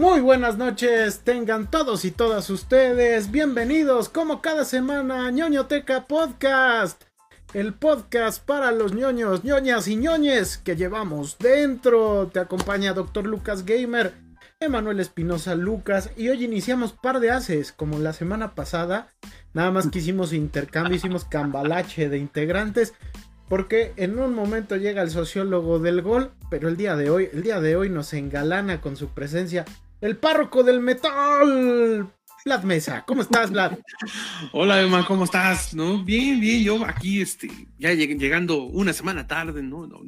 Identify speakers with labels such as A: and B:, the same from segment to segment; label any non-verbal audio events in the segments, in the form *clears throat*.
A: Muy buenas noches, tengan todos y todas ustedes bienvenidos como cada semana a ñoñoteca podcast, el podcast para los ñoños, ñoñas y ñoñes que llevamos dentro. Te acompaña Dr. Lucas Gamer, Emanuel Espinosa Lucas y hoy iniciamos par de haces como la semana pasada. Nada más que hicimos intercambio, hicimos cambalache de integrantes porque en un momento llega el sociólogo del gol, pero el día de hoy, el día de hoy nos engalana con su presencia el párroco del metal, Vlad Mesa. ¿Cómo estás, Vlad?
B: Hola, Emma, ¿cómo estás? ¿No? Bien, bien, yo aquí, este, ya llegando una semana tarde, ¿no? No,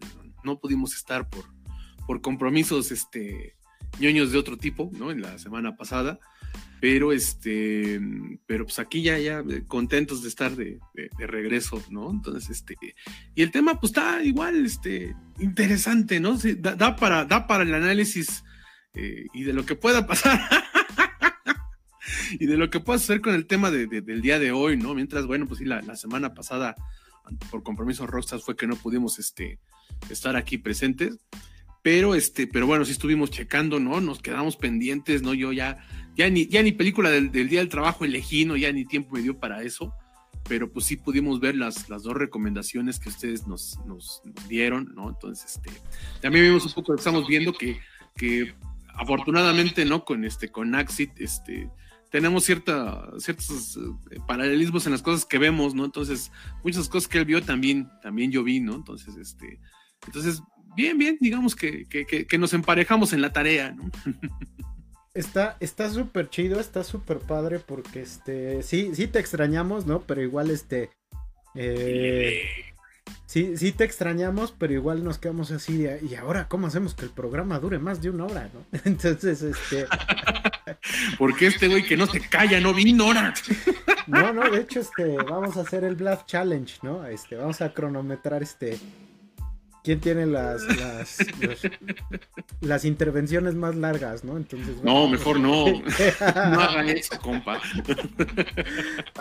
B: no, pudimos estar por, por compromisos, este, ñoños de otro tipo, ¿no? En la semana pasada pero este, pero pues aquí ya, ya eh, contentos de estar de, regreso, ¿no? Entonces, este, y el tema pues está igual, este, interesante, ¿no? da, para, da para el análisis eh, y de lo que pueda pasar. *laughs* y de lo que pueda suceder con el tema del día de hoy, ¿no? Mientras, bueno, pues sí, la, la semana pasada, por compromiso Rockstar, fue que no pudimos este, estar aquí presentes. Pero, este, pero bueno, sí estuvimos checando, ¿no? Nos quedamos pendientes, ¿no? Yo ya ya ni, ya ni película del, Día del Trabajo elegí, no, ya ni tiempo me dio para eso, pero pues sí pudimos ver las, las dos recomendaciones que ustedes nos, nos, dieron, ¿no? Entonces, este, también vimos un poco, estamos viendo que, que afortunadamente, ¿no? Con este, con Axit, este, tenemos cierta, ciertos eh, paralelismos en las cosas que vemos, ¿no? Entonces, muchas cosas que él vio también, también yo vi, ¿no? Entonces, este, entonces, bien, bien, digamos que, que, que nos emparejamos en la tarea, ¿no? *laughs*
A: Está súper chido, está súper padre porque este, sí, sí te extrañamos, ¿no? Pero igual este, eh, sí, sí te extrañamos, pero igual nos quedamos así de, y ahora, ¿cómo hacemos que el programa dure más de una hora, ¿no? *laughs* Entonces, este... *laughs*
B: Porque este güey que no se calla, no vino ahora. *laughs*
A: No, no, de hecho, este, vamos a hacer el Blast Challenge, ¿no? Este, vamos a cronometrar este quién tiene las las, intervenciones más largas, ¿no?
B: Entonces, no, mejor no. no hagan eso, compa.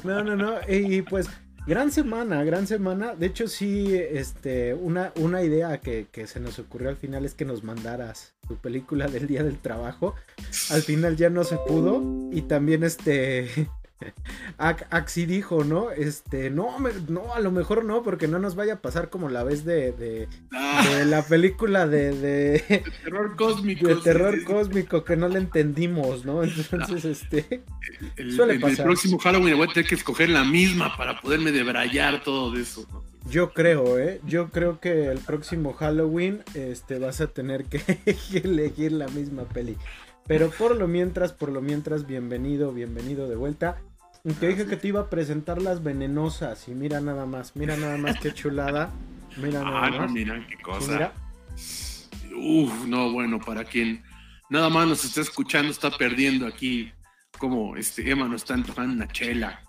A: no, no, no. Y pues, gran semana, gran semana. De hecho, sí, este, una, una idea que, que se nos ocurrió al final es que nos mandaras tu película del día del trabajo. Al final ya no se pudo. Y también este Axi dijo, ¿no? Este, no, no, a lo mejor no, porque no nos vaya a pasar como la vez de, de, ah. la película de, de,
B: terror cósmico.
A: De terror cósmico que no le entendimos, ¿no? Entonces, este.
B: El, suele pasar. el, próximo Halloween voy a tener que escoger la misma para poderme debrayar todo de eso,
A: Yo creo, ¿eh? Yo creo que el próximo Halloween este, vas a tener que *laughs* elegir la misma peli. Pero por lo mientras, por lo mientras, bienvenido, bienvenido de vuelta. Te dije que te iba a presentar las venenosas y mira nada más, mira nada más qué chulada. Mira nada
B: ah,
A: más.
B: mira qué cosa. Uf, no, bueno, para quien nada más nos está escuchando, está perdiendo aquí como este Emma nos está tocando una chela.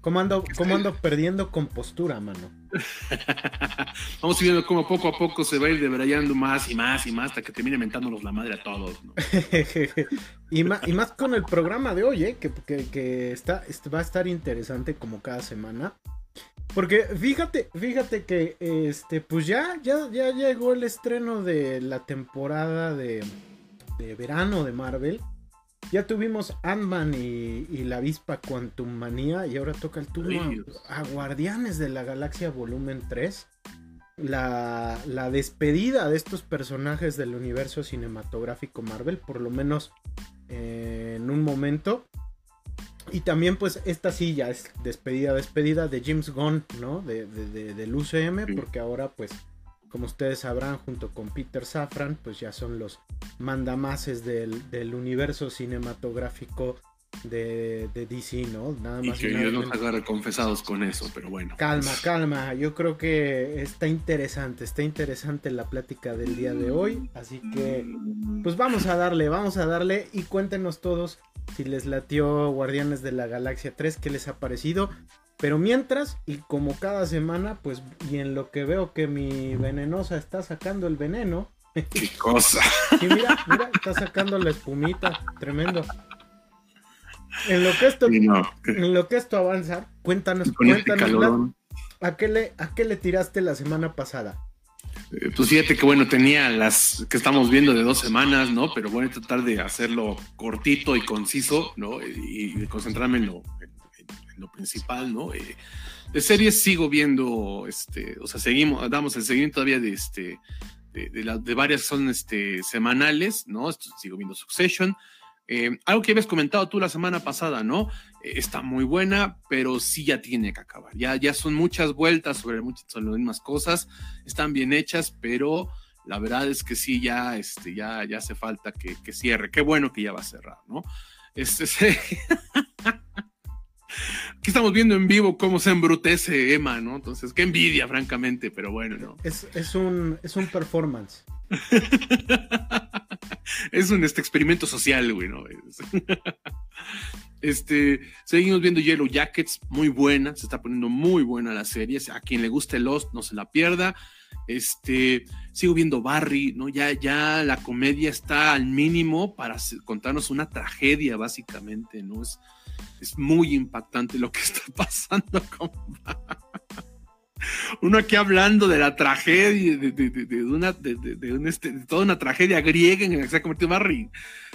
A: ¿Cómo ando, perdiendo compostura, mano? *laughs*
B: Vamos viendo cómo poco a poco se va a ir debrayando más y más y más hasta que termine mentándonos la madre a todos. *laughs*
A: y, más, y más con el programa de hoy, ¿eh? que, está, va a estar interesante como cada semana. Porque fíjate, fíjate que este, pues ya, ya, ya llegó el estreno de la temporada de, de verano de Marvel. Ya tuvimos Ant-Man y, la avispa Quantum Manía y ahora toca el turno a, Guardianes de la Galaxia Volumen 3. La, despedida de estos personajes del universo cinematográfico Marvel, por lo menos eh, en un momento. Y también pues esta sí ya es despedida, despedida de James Gunn, ¿no? De, del UCM, porque ahora pues como ustedes sabrán, junto con Peter Safran, pues ya son los mandamases del, del universo cinematográfico de, de, DC, ¿no?
B: Nada más. Y que Dios nos agarre confesados con eso, pero bueno.
A: Calma, calma. Yo creo que está interesante, está interesante la plática del día de hoy. Así que, pues vamos a darle, vamos a darle y cuéntenos todos si les latió Guardianes de la Galaxia 3, qué les ha parecido. Pero mientras, y como cada semana, pues, y en lo que veo que mi venenosa está sacando el veneno. *laughs*
B: ¡Qué cosa!
A: Y mira, mira, está sacando la espumita, tremendo. En lo que esto, en lo que esto avanza, cuéntanos, este cuéntanos, ¿a qué, le, ¿a qué le tiraste la semana pasada?
B: Eh, pues fíjate que bueno, tenía las que estamos viendo de dos semanas, ¿no? Pero bueno, tratar de hacerlo cortito y conciso, ¿no? Y, concentrarme en lo, lo, principal, ¿no? Eh, de series sigo viendo, este, o sea, seguimos, damos el seguimiento todavía de este, de, de, de varias son este, semanales, ¿no? Sigo viendo Succession, eh, algo que habías comentado tú la semana pasada, ¿no? Eh, está muy buena, pero sí ya tiene que acabar. Ya, ya son muchas vueltas sobre muchas las mismas cosas, están bien hechas, pero la verdad es que sí, ya, este, ya, ya hace falta que, cierre. Qué bueno que ya va a cerrar, ¿no? Este, *laughs* Aquí estamos viendo en vivo cómo se embrutece Emma, ¿no? Entonces, qué envidia, francamente, pero bueno, ¿no?
A: Es, un, es un performance. *laughs*
B: es un este, experimento social, güey, ¿no? *laughs* Este, seguimos viendo Yellow Jackets, muy buena, se está poniendo muy buena la serie. A quien le guste Lost, no se la pierda. Este, sigo viendo Barry, ¿no? Ya, ya la comedia está al mínimo para contarnos una tragedia, básicamente, ¿no? Es, es muy impactante lo que *laughs* está pasando uno aquí hablando de la tragedia, de, una, este, de, toda una tragedia griega en la que se ha convertido Barry,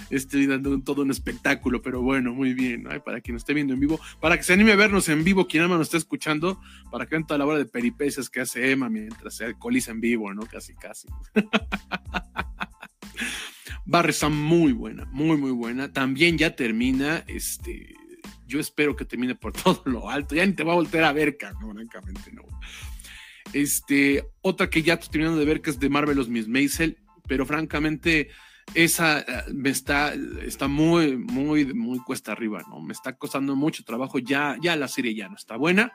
B: este, dando todo un espectáculo, pero bueno, muy bien, para quien esté viendo en vivo, para que se anime a vernos en vivo, quien ama nos esté escuchando, para que vean toda la hora de peripecias que hace Emma mientras se alcoholiza en vivo, ¿no? Casi, casi. *laughs* Barry está muy buena, muy, muy buena. También ya termina, este, yo espero que termine por *laughs* todo lo alto. Ya ni te va a volver a ver, cabrón, francamente, no. Este, otra que ya estoy terminando de ver que es de Marvelous Miss Maisel, pero francamente esa eh, me está, está muy, muy, muy cuesta arriba, ¿no? Me está costando mucho trabajo. Ya, ya la serie ya no está buena.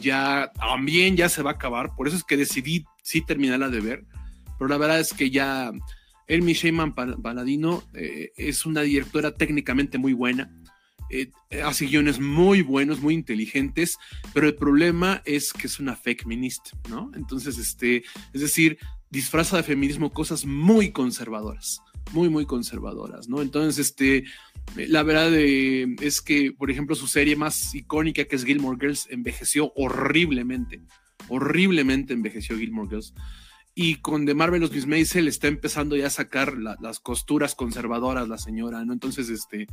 B: Ya también ya se va a acabar. Por eso es que decidí sí terminarla de ver. Pero la verdad es que ya Elmi Sheyman Paladino eh, es una directora técnicamente muy buena eh, hace guiones muy buenos, muy inteligentes, pero el problema es que es una fake ¿no? Entonces, este, es decir, disfraza de feminismo cosas muy conservadoras, muy, muy conservadoras, ¿no? Entonces, este, la verdad eh, es que, por ejemplo, su serie más icónica, que es Gilmore Girls, envejeció horriblemente, horriblemente envejeció Gilmore Girls y con The Marvelous Miss Maisel está empezando ya a sacar las costuras conservadoras la señora, ¿no? Entonces, este,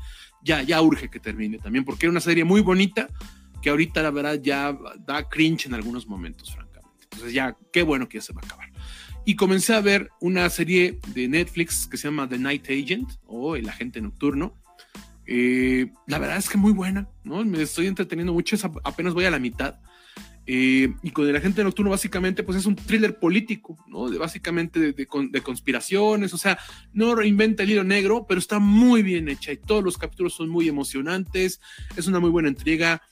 B: ya, ya urge que termine también, porque era una serie muy bonita que ahorita la verdad ya da cringe en algunos momentos, francamente. Entonces ya, qué bueno que ya se va a acabar. Y comencé a ver una serie de Netflix que se llama The Night Agent o El Agente Nocturno. Eh, la verdad es que muy buena, ¿no? Me estoy entreteniendo mucho, apenas voy a la mitad eh, y con el agente nocturno básicamente pues es un thriller político, ¿no? De, básicamente de, de, conspiraciones, o sea, no reinventa el hilo negro, pero está muy bien hecha y todos los capítulos son muy emocionantes, es una muy buena entrega,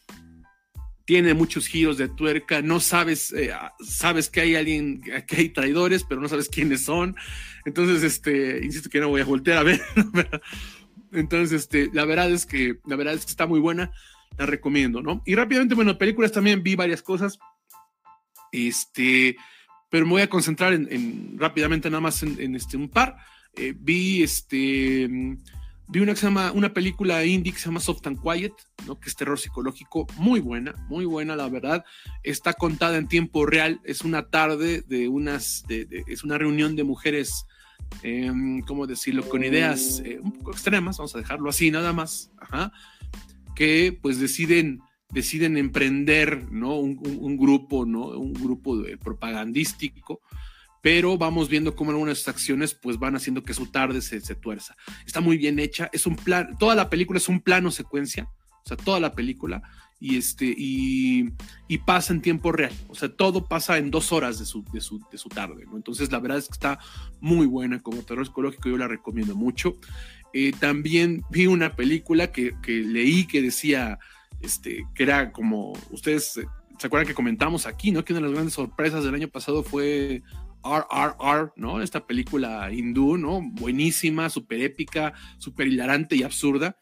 B: tiene muchos giros de tuerca, no sabes, eh, sabes que hay alguien, que hay traidores, pero no sabes quiénes son, entonces, este, insisto que no voy a voltear a ver, *laughs* entonces, este, la verdad es que, la verdad es que está muy buena, la recomiendo, ¿no? Y rápidamente, bueno, películas también vi varias cosas, este, pero me voy a concentrar en, rápidamente nada más en, este, un par. Eh, vi, este, vi una que se llama, una película indie que se llama Soft and Quiet, ¿no? Que es terror psicológico, muy buena, muy buena, la verdad. Está contada en tiempo real, es una tarde de unas, es una reunión de mujeres em, ¿cómo decirlo? Con ideas eh, un poco extremas, vamos a dejarlo así nada más, ajá, que pues deciden, deciden emprender, ¿no? Un, grupo, ¿no? Un grupo propagandístico, pero vamos viendo cómo algunas acciones pues van haciendo que su tarde se, se tuerza. Está muy bien hecha, es un plan, toda la película es un plano secuencia, o sea, toda la película, y este, y, y, pasa en tiempo real. O sea, todo pasa en dos horas de su, de su, de su tarde, ¿no? Entonces, la verdad es que está muy buena como terror psicológico, yo la recomiendo mucho. Eh, también vi una película que, leí que decía este, que era como, ustedes se acuerdan que comentamos aquí, ¿no? Que una de las grandes sorpresas del año pasado fue RRR, ¿no? Esta película hindú, ¿no? Buenísima, súper épica, súper hilarante y absurda.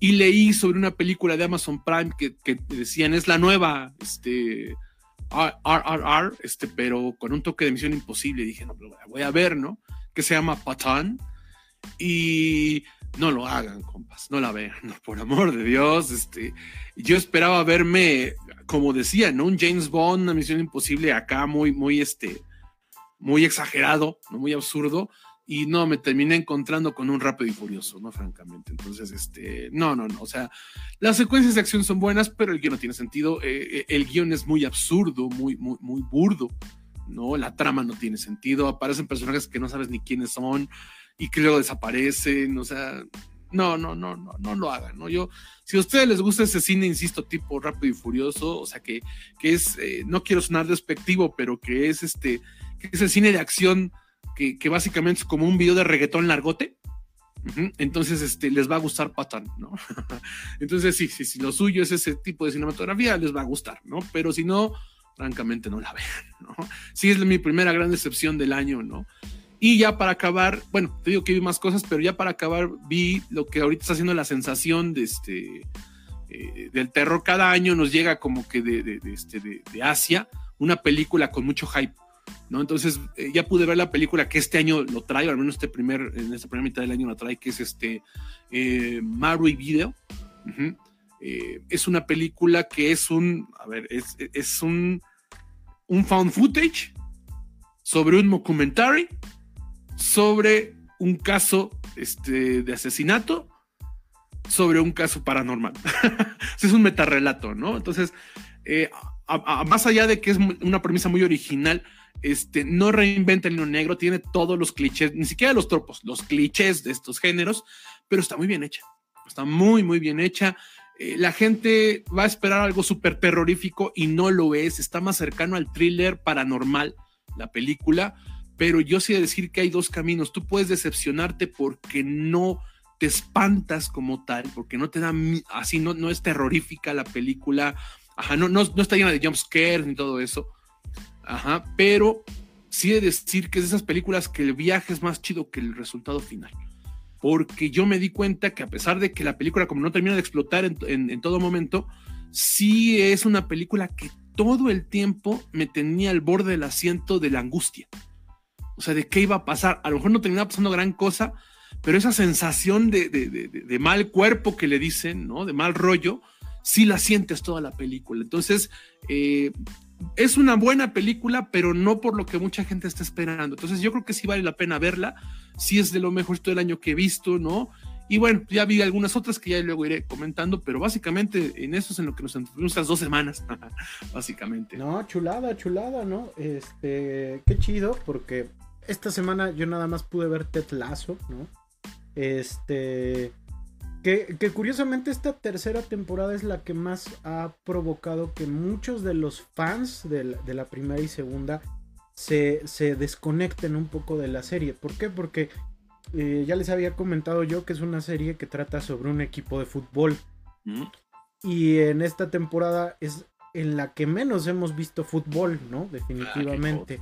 B: Y leí sobre una película de Amazon Prime que, decían es la nueva, este, RRR, este, pero con un toque de misión imposible. dije, no, pero voy a ver, ¿no? Que se llama Patan y no lo hagan, compas, no la vean, por amor de Dios. Este, yo esperaba verme, como decía, ¿no? Un James Bond, una misión imposible acá, muy, muy, este, muy exagerado, ¿no? muy absurdo, y no, me terminé encontrando con un rápido y furioso, ¿no? Francamente. Entonces, este, no, no, no. O sea, las secuencias de acción son buenas, pero el guion no tiene sentido. Eh, eh, el guion es muy absurdo, muy, muy, muy burdo, ¿no? La trama no tiene sentido. Aparecen personajes que no sabes ni quiénes son y que luego desaparecen. O sea, no, no, no, no, no lo hagan, ¿no? Yo, si a ustedes les gusta ese cine, insisto, tipo rápido y furioso, o sea, que, que es, eh, no quiero sonar despectivo, pero que es este, que es el cine de acción que, básicamente es como un video de reggaetón largote. Entonces, este, les va a gustar Patán, ¿no? *laughs* Entonces, sí, sí, si lo suyo es ese tipo de cinematografía, les va a gustar, ¿no? Pero si no, francamente no la *laughs* vean, ¿no? Sí, es mi primera gran decepción del año, ¿no? Y ya para acabar, bueno, te digo que vi más cosas, pero ya para acabar vi lo que ahorita está haciendo la sensación este, eh, del terror. Cada año nos llega como que de, de, este, de Asia una película con mucho hype. ¿No? Entonces eh, ya pude ver la película que este año lo trae, o al menos este primer, en esta primera mitad del año lo trae, que es este eh, Marui Video. Eh, es una película que es un, a ver, es, un, un found footage sobre un documentary, sobre un caso este, de asesinato, sobre un caso paranormal. *laughs* es un metarrelato, ¿no? Entonces, más allá de que es una premisa muy original, este, no reinventa el hilo negro, tiene todos los clichés, ni siquiera los tropos, los clichés de estos géneros, pero está muy bien hecha. Está muy, muy bien hecha. Eh, la gente va a esperar algo súper terrorífico y no lo es. Está más cercano al thriller paranormal, la película, pero yo sí de decir que hay dos caminos. Tú puedes decepcionarte porque no te espantas como tal, porque no te da así, no, no es terrorífica la película, ajá, no, no, no está llena de jump scares ni todo eso Ajá, pero sí de decir que es de esas películas que el viaje es más chido que el resultado final. Porque yo me di cuenta que a pesar de que la película como no termina de explotar en, todo momento, sí es una película que todo el tiempo me tenía al borde del asiento de la angustia. O sea, de qué iba a pasar. A lo mejor no terminaba pasando gran cosa, pero esa sensación de, de, mal cuerpo que le dicen, ¿no? De mal rollo, sí la sientes toda la película. Entonces, eh, es una buena película, pero no por lo que mucha gente está esperando. Entonces yo creo que sí vale la pena verla, sí es de lo mejor del año que he visto, ¿no? Y bueno, ya vi algunas otras que ya luego iré comentando, pero básicamente en eso es en lo que nos entretuvimos estas dos semanas, *laughs* básicamente.
A: No, chulada, chulada, ¿no? Este, qué chido, porque esta semana yo nada más pude ver Ted Lasso, ¿no? Este, que, curiosamente esta tercera temporada es la que más ha provocado que muchos de los fans de la, primera y segunda se, desconecten un poco de la serie. ¿Por qué? Porque eh, ya les había comentado yo que es una serie que trata sobre un equipo de fútbol. Mm. Y en esta temporada es en la que menos hemos visto fútbol, ¿no? Definitivamente.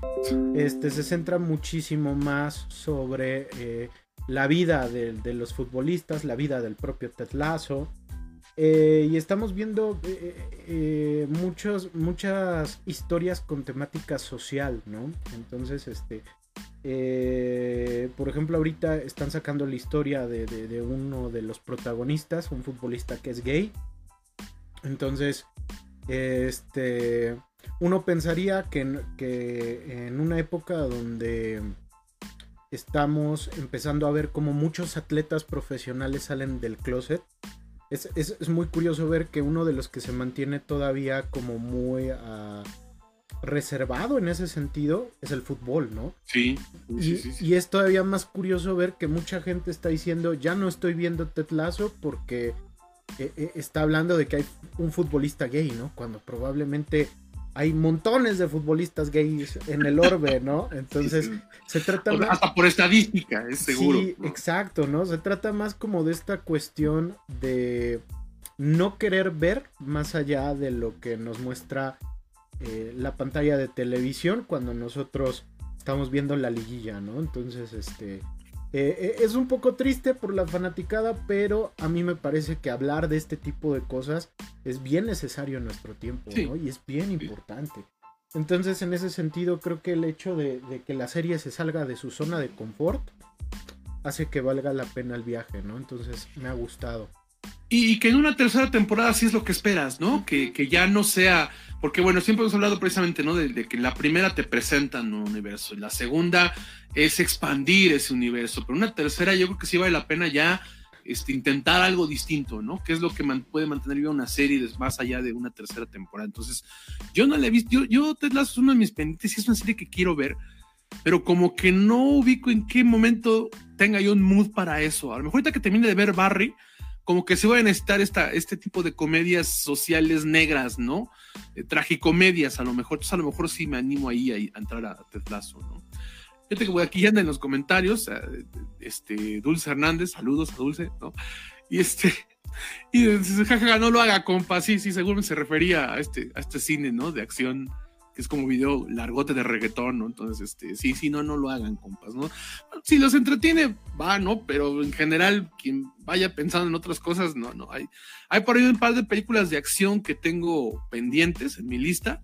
A: este se centra muchísimo más sobre eh, la vida de, los futbolistas, la vida del propio Ted Lasso. Eh, y estamos viendo eh, eh, muchos, muchas historias con temática social, ¿no? Entonces, este, por ejemplo, ahorita están sacando la historia de, uno de los protagonistas, un futbolista que es gay. Entonces, este, uno pensaría que en una época donde estamos empezando a ver como muchos atletas profesionales salen del closet. Es, muy curioso ver que uno de los que se mantiene todavía como muy ah, reservado en ese sentido es el fútbol, ¿no?
B: Sí,
A: y, es todavía más curioso ver que mucha gente está diciendo, ya no estoy viendo Ted Lasso porque eh, eh, está hablando de que hay un futbolista gay, ¿no? Cuando probablemente hay montones de futbolistas gays en el orbe, ¿no? *laughs* Entonces, se trata
B: más... Hasta por estadística, es seguro. Sí,
A: exacto, ¿no? Se trata más como de esta cuestión de no querer ver más allá de lo que nos muestra eh, la pantalla de televisión cuando nosotros estamos viendo la liguilla, ¿no? Entonces, este... Eh, eh, es un poco triste por la fanaticada, pero a mí me parece que hablar de este tipo de cosas es bien necesario en nuestro tiempo, ¿no? Y es bien importante. Entonces, en ese sentido, creo que el hecho de, que la serie se salga de su zona de confort hace que valga la pena el viaje, ¿no? Entonces, me ha gustado.
B: Y, que en una tercera temporada sí es lo que esperas, ¿no? Que, que ya no sea, porque bueno, siempre hemos hablado precisamente, ¿no? De, que la primera te presentan un universo y la segunda es expandir ese universo, pero una tercera yo creo que sí vale la pena ya este, intentar algo distinto, ¿no? Que es lo que puede mantener viva una serie más allá de una tercera temporada. Entonces, yo no la he visto, yo, yo Ted Lasso es uno de mis pendientes y es una serie que quiero ver, pero como que no ubico en qué momento tenga yo un mood para eso. A lo mejor ahorita que termine de ver Barry, como que se va a necesitar esta, este tipo de comedias sociales negras, ¿no? Eh, tragicomedias, a lo mejor. Entonces, a lo mejor sí me animo ahí a, entrar a Ted Lasso, ¿no? Fíjate que aquí anda en los comentarios, eh, este, Dulce Hernández, saludos a Dulce, ¿no? Y este, *laughs* y dice, jajaja, no lo haga, compa, sí, sí, seguro se refería a este, a este cine, ¿no? De acción que es como video largote de reggaetón, ¿no? Entonces, este, sí, sí, no, no lo hagan, compas, ¿no? Si los entretiene, va, ¿no? Pero en general, quien vaya pensando en otras cosas, no, no. Hay, hay por ahí un par de películas de acción que tengo pendientes en mi lista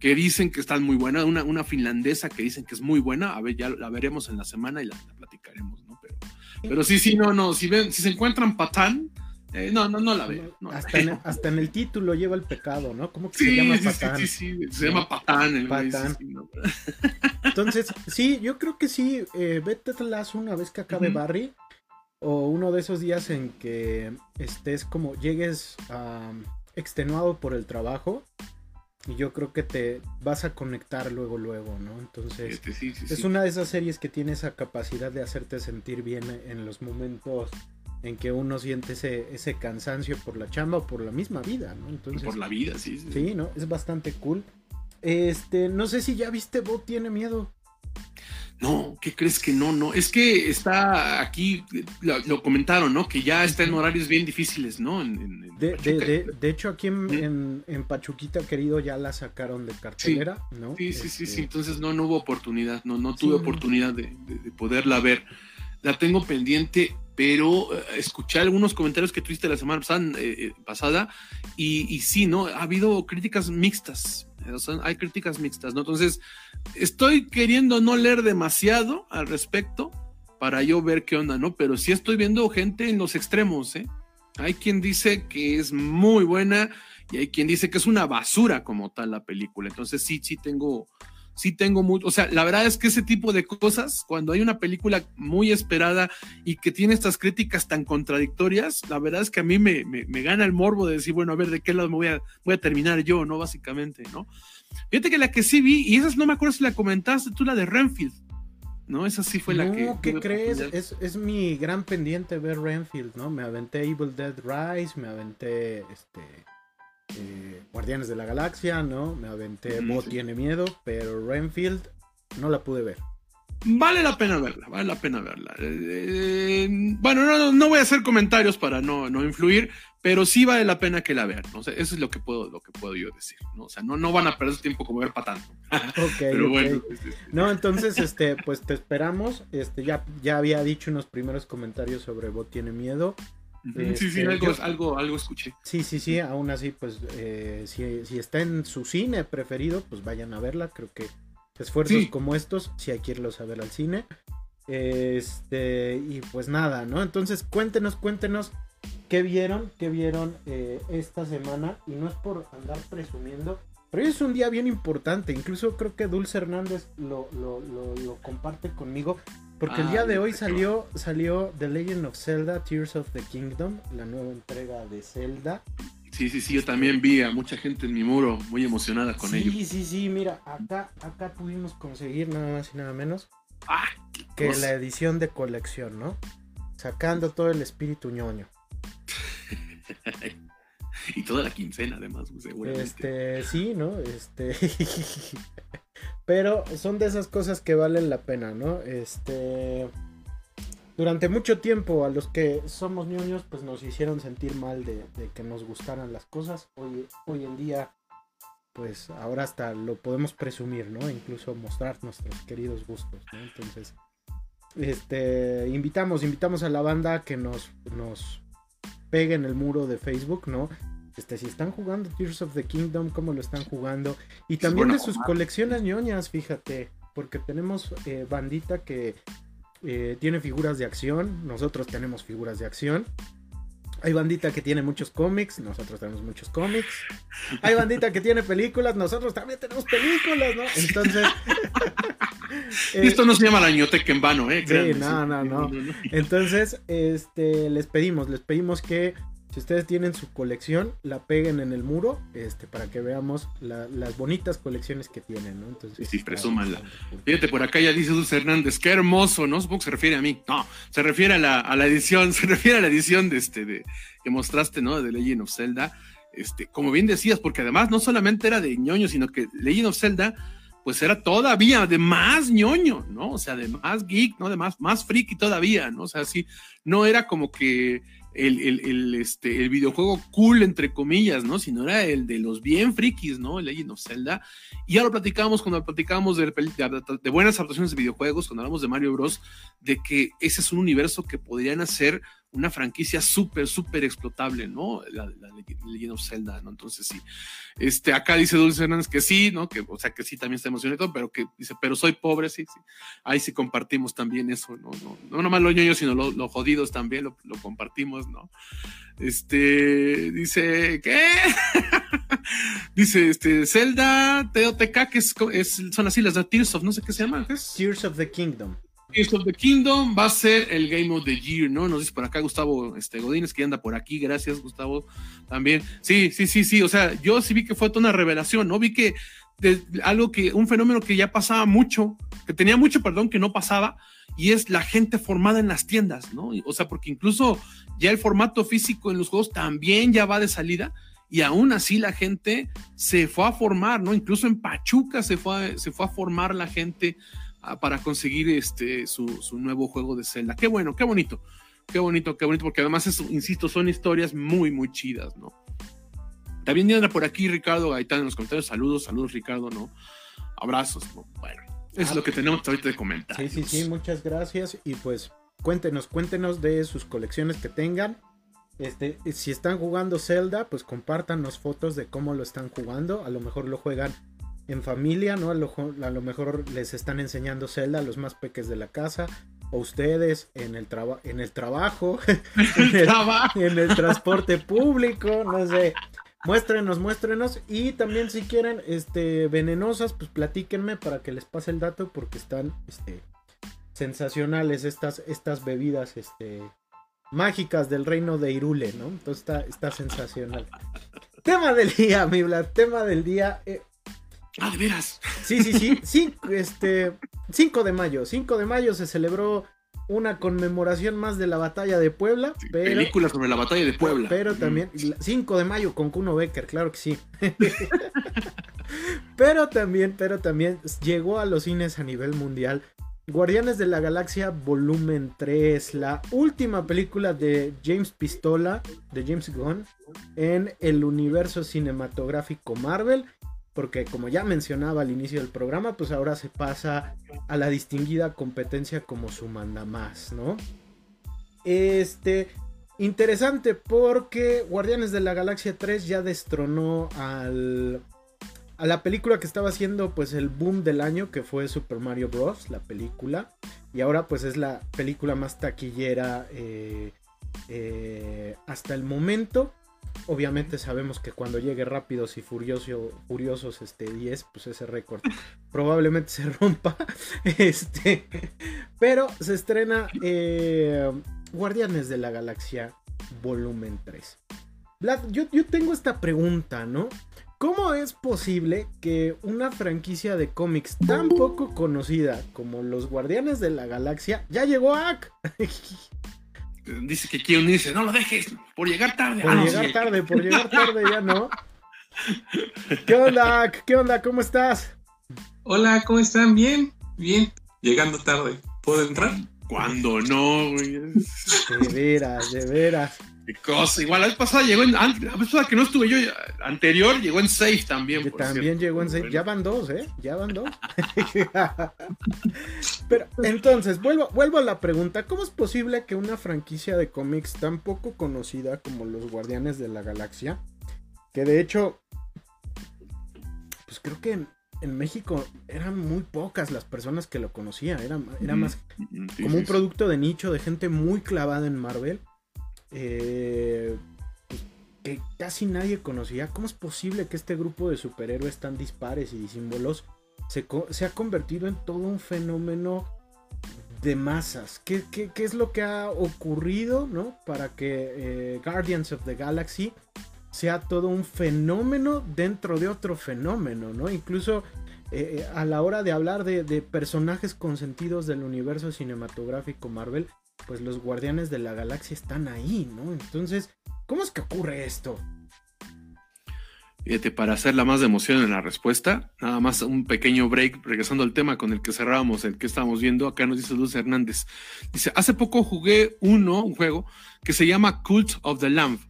B: que dicen que están muy buenas, una, una finlandesa que dicen que es muy buena, a ver, ya la veremos en la semana y la, platicaremos, ¿no? Pero, pero sí, sí, no, no, si ven, si se encuentran patán, eh, no, no, no la veo.
A: hasta, En, el título lleva el pecado, ¿no? ¿Cómo que se llama Patán?
B: Sí, sí, sí, se llama Patán. El
A: patán. *laughs* Entonces, sí, yo creo que sí, eh, vete las una vez que acabe Barry, o uno de esos días en que estés como, llegues extenuado por el trabajo, y yo creo que te vas a conectar luego, luego, ¿no? Entonces, este, es una de esas series que tiene esa capacidad de hacerte sentir bien en los momentos en que uno siente ese, ese cansancio por la chamba o por la misma vida, ¿no?
B: Entonces, por la vida, sí, sí.
A: Sí, ¿no? Es bastante cool. Este, no sé si ya viste Bob tiene miedo.
B: No, ¿qué crees que no? No, es que está aquí, lo, comentaron, ¿no? Que ya está en horarios bien difíciles, ¿no?
A: de, hecho, aquí en, Pachuquita, querido, ya la sacaron de cartelera, ¿no?
B: Sí, sí, sí, sí, este, entonces no, no hubo oportunidad, no, no tuve oportunidad de, poderla ver. La tengo pendiente pero eh, escuché algunos comentarios que tuviste la semana pasada, eh, y, sí, ¿no? Ha habido críticas mixtas, hay críticas mixtas, ¿no? Entonces, estoy queriendo no leer demasiado al respecto para yo ver qué onda, ¿no? Pero sí estoy viendo gente en los extremos, ¿eh? Hay quien dice que es muy buena y hay quien dice que es una basura como tal la película. Entonces sí, sí tengo, sí tengo mucho, o sea, la verdad es que ese tipo de cosas, cuando hay una película muy esperada y que tiene estas críticas tan contradictorias, la verdad es que a mí me, gana el morbo de decir, bueno, a ver, ¿de qué lado me voy a, voy a terminar yo, no? Básicamente, ¿no? Fíjate que la que sí vi, y esa no me acuerdo si la comentaste tú, la de Renfield, ¿no? Esa sí fue la que...
A: ¿Qué crees? Es, es, mi gran pendiente ver Renfield, ¿no? Me aventé Evil Dead Rise, me aventé, este eh, Guardianes de la Galaxia, ¿no? Me aventé Bo tiene miedo, pero Renfield no la pude ver.
B: Vale la pena verla, vale la pena verla. Eh, bueno, no, voy a hacer comentarios para no, no, influir, pero sí vale la pena que la vean. ¿no? eso es lo que puedo, lo que puedo yo decir. ¿no? O sea, no, no van a perder su tiempo como ver patán. *laughs*
A: pero bueno. No, entonces, este, pues te esperamos. Este, ya, ya había dicho unos primeros comentarios sobre Bo tiene miedo
B: sí, sí, este, algo, algo, escuché.
A: Sí, sí, sí, aún así, pues eh, si, está en su cine preferido, pues vayan a verla. Creo que esfuerzos como estos, si hay que irlos a ver al cine. Este, y pues nada, ¿no? Entonces cuéntenos, cuéntenos qué vieron, qué vieron eh, esta semana. Y no es por andar presumiendo, pero es un día bien importante. Incluso creo que Dulce Hernández lo, lo, lo comparte conmigo. Porque el día de hoy salió, salió The Legend of Zelda, Tears of the Kingdom, la nueva entrega de Zelda.
B: Sí, sí, sí, yo también vi a mucha gente en mi muro muy emocionada con ello.
A: Sí, sí, sí, mira, acá, acá pudimos conseguir nada más y nada menos ah, que la edición de colección, ¿no? Sacando todo el espíritu ñoño. *laughs*
B: y toda la quincena, además, seguramente.
A: Este, sí, ¿no? Este. *laughs* Pero son de esas cosas que valen la pena, ¿no? Este. Durante mucho tiempo a los que somos niños, pues nos hicieron sentir mal de, que nos gustaran las cosas. Hoy, hoy en día, pues ahora hasta lo podemos presumir, ¿no? Incluso mostrar nuestros queridos gustos, ¿no? Entonces, este, invitamos, invitamos a la banda que nos, nos pegue en el muro de Facebook, ¿no? Este, si están jugando Tears of the Kingdom, cómo lo están jugando. Y también de sus colecciones ñoñas, fíjate, porque tenemos eh, bandita que eh, tiene figuras de acción, nosotros tenemos figuras de acción. Hay bandita que tiene muchos cómics, nosotros tenemos muchos cómics. Hay bandita que tiene películas, nosotros también tenemos películas, ¿no? Entonces.
B: y *laughs* esto no se llama la ñoteca en vano, ¿eh?
A: Sí, no, no, no. Entonces, este, les pedimos, les pedimos que si ustedes tienen su colección, la peguen en el muro este, para que veamos las bonitas colecciones que tienen, ¿no?
B: Entonces, sí, sí, presúmanla. Fíjate, por acá ya dice Dulce Hernández, qué hermoso, ¿no? Supongo que se refiere a mí. No, se refiere a la, a la edición, *laughs* se refiere a la edición de este, de, que mostraste, ¿no? De Legend of Zelda. Este, como bien decías, porque además no solamente era de ñoño, sino que Legend of Zelda, pues era todavía de más ñoño, ¿no? O sea, de más geek, ¿no? De más, más friki todavía, ¿no? O sea, sí, no era como que el, este, el videojuego cool, entre comillas, ¿no? Sino era el de los bien frikis, ¿no? El Legend of Zelda. Y ya lo platicábamos cuando platicábamos de, de, buenas adaptaciones de videojuegos, cuando hablamos de Mario Bros., de que ese es un universo que podrían hacer una franquicia súper, súper explotable, ¿no? La, la, Legend of Zelda, ¿no? Entonces sí. Este, acá dice Dulce Hernández que sí, ¿no? Que, o sea, que sí también está emocionado, pero que dice, pero soy pobre, sí, sí. Ahí sí compartimos también eso, ¿no? No, no nomás los ñoños, sino los, jodidos también lo, lo, compartimos, ¿no? Este, dice, ¿qué? *laughs* dice, este, Zelda, TOTK, que es, es, son así las de Tears of, no sé qué se llama.
A: Tears of the Kingdom.
B: Tears of the Kingdom va a ser el Game of the Year, ¿no? Nos dice por acá Gustavo este, Godínez, que anda por aquí. Gracias, Gustavo, también. Sí, sí, sí, sí. O sea, yo sí vi que fue toda una revelación, ¿no? Vi que algo que, un fenómeno que ya pasaba mucho, que tenía mucho, perdón, que no pasaba, y es la gente formada en las tiendas, ¿no? O sea, porque incluso ya el formato físico en los juegos también ya va de salida. Y aún así la gente se fue a formar, ¿no? Incluso en Pachuca se fue se fue a formar la gente para conseguir este, su, nuevo juego de Zelda. Qué bueno, qué bonito, qué bonito, qué bonito, porque además, insisto, son historias muy, muy chidas, ¿no? También anda por aquí Ricardo Gaitán en los comentarios. Saludos, saludos, Ricardo, ¿no? Abrazos, ¿no? Bueno, es lo que tenemos ahorita de comentar.
A: Sí, sí, sí, muchas gracias. Y pues cuéntenos, cuéntenos de sus colecciones que tengan. Este, si están jugando Zelda, pues compártanos fotos de cómo lo están jugando. A lo mejor lo juegan en familia, ¿no? A lo, a lo mejor les están enseñando Zelda a los más peques de la casa, o ustedes en el, en el trabajo, *laughs* en, *laughs* el, en el transporte público, no sé. Muéstrenos, muéstrenos. Y también si quieren, este, venenosas, pues platíquenme para que les pase el dato porque están, este, sensacionales estas, estas bebidas, este, mágicas del reino de Irule, ¿no? Entonces está, está sensacional. tema del día, mi tema del día. Eh,
B: Ah, de veras.
A: Sí, sí, sí. *laughs* sí este, 5 de mayo. 5 de mayo se celebró una conmemoración más de la batalla de Puebla.
B: película sobre la batalla de Puebla.
A: Pero también, 5 de mayo con Kuno Becker, claro que sí. *laughs* pero también, pero también llegó a los cines a nivel mundial. Guardianes de la Galaxia Volumen 3, la última película de James Pistola, de James Gunn, en el universo cinematográfico Marvel porque como ya mencionaba al inicio del programa, pues ahora se pasa a la distinguida competencia como su manda más, ¿no? Este, interesante porque Guardianes de la Galaxia 3 ya destronó al, a la película que estaba haciendo pues el boom del año, que fue Super Mario Bros., la película, y ahora pues es la película más taquillera eh, eh, hasta el momento. Obviamente sabemos que cuando llegue Rápidos y Furioso, Furiosos este 10, pues ese récord *laughs* probablemente se rompa. *laughs* Este, pero se estrena eh, Guardianes de la Galaxia Volumen 3. yo, yo tengo esta pregunta, ¿no? ¿Cómo es posible que una franquicia de cómics tan poco conocida como los Guardianes de la Galaxia ya llegó a *laughs*
B: dice que quiere dice, no lo dejes, por llegar tarde.
A: Por ah, llegar tarde, por llegar tarde ya no. ¿Qué onda? ¿Qué onda? ¿Cómo estás?
C: Hola, ¿cómo están? Bien, bien. Llegando tarde. ¿Puedo entrar?
B: Cuando no,
A: güey. De veras, de veras.
B: Qué cosa. Igual la vez pasada llegó en. La vez pasada que no estuve yo, anterior llegó en 6 también.
A: también llegó en 6. Ya van dos, ¿eh? Ya van dos. *laughs* Pero entonces, vuelvo, vuelvo a la pregunta: ¿Cómo es posible que una franquicia de cómics tan poco conocida como los Guardianes de la Galaxia, que de hecho, pues creo que en, México eran muy pocas las personas que lo conocían, era, era más como un producto de nicho de gente muy clavada en Marvel eh, pues, que casi nadie conocía. ¿Cómo es posible que este grupo de superhéroes tan dispares y símbolos se, se ha convertido en todo un fenómeno de masas? ¿Qué, es lo que ha ocurrido ¿no? para que eh, Guardians of the Galaxy sea todo un fenómeno dentro de otro fenómeno? ¿no? Incluso eh, a la hora de hablar de, de personajes consentidos del universo cinematográfico Marvel, pues los guardianes de la galaxia están ahí, ¿no? Entonces, ¿cómo es que ocurre esto?
B: Fíjate, para hacer la más de emoción en la respuesta, nada más un pequeño break, regresando al tema con el que cerrábamos, el que estábamos viendo, acá nos dice Luz Hernández. Dice, hace poco jugué uno, un juego, que se llama Cult of the Lamb.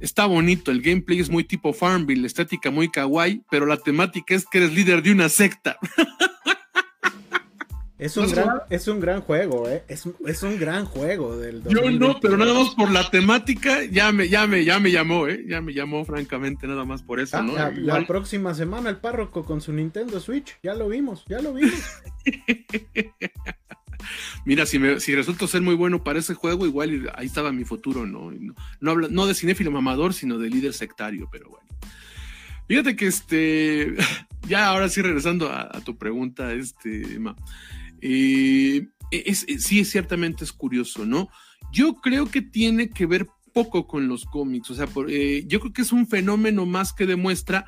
B: Está bonito, el gameplay es muy tipo Farmville, estética muy kawaii, pero la temática es que eres líder de una secta. *laughs*
A: Es un, gran, es un gran juego, ¿eh? Es, un gran juego del
B: Yo no, pero nada más por la temática ya me, ya me, ya me llamó, ¿eh? Ya me llamó, francamente, nada más por eso, ah, ¿no?
A: La, próxima semana el párroco con su Nintendo Switch, ya lo vimos, ya lo vimos. *laughs* *laughs*
B: Mira, si, me, si resulto ser muy bueno para ese juego, igual ahí estaba mi futuro, ¿no? No, no, de cinéfilo mamador, sino de líder sectario, pero bueno. Fíjate que este, *laughs* ya ahora sí regresando a, tu pregunta, este, eh, es, sí, ciertamente es curioso, ¿no? Yo creo que tiene que ver poco con los cómics, o sea, eh, yo creo que es un fenómeno más que demuestra,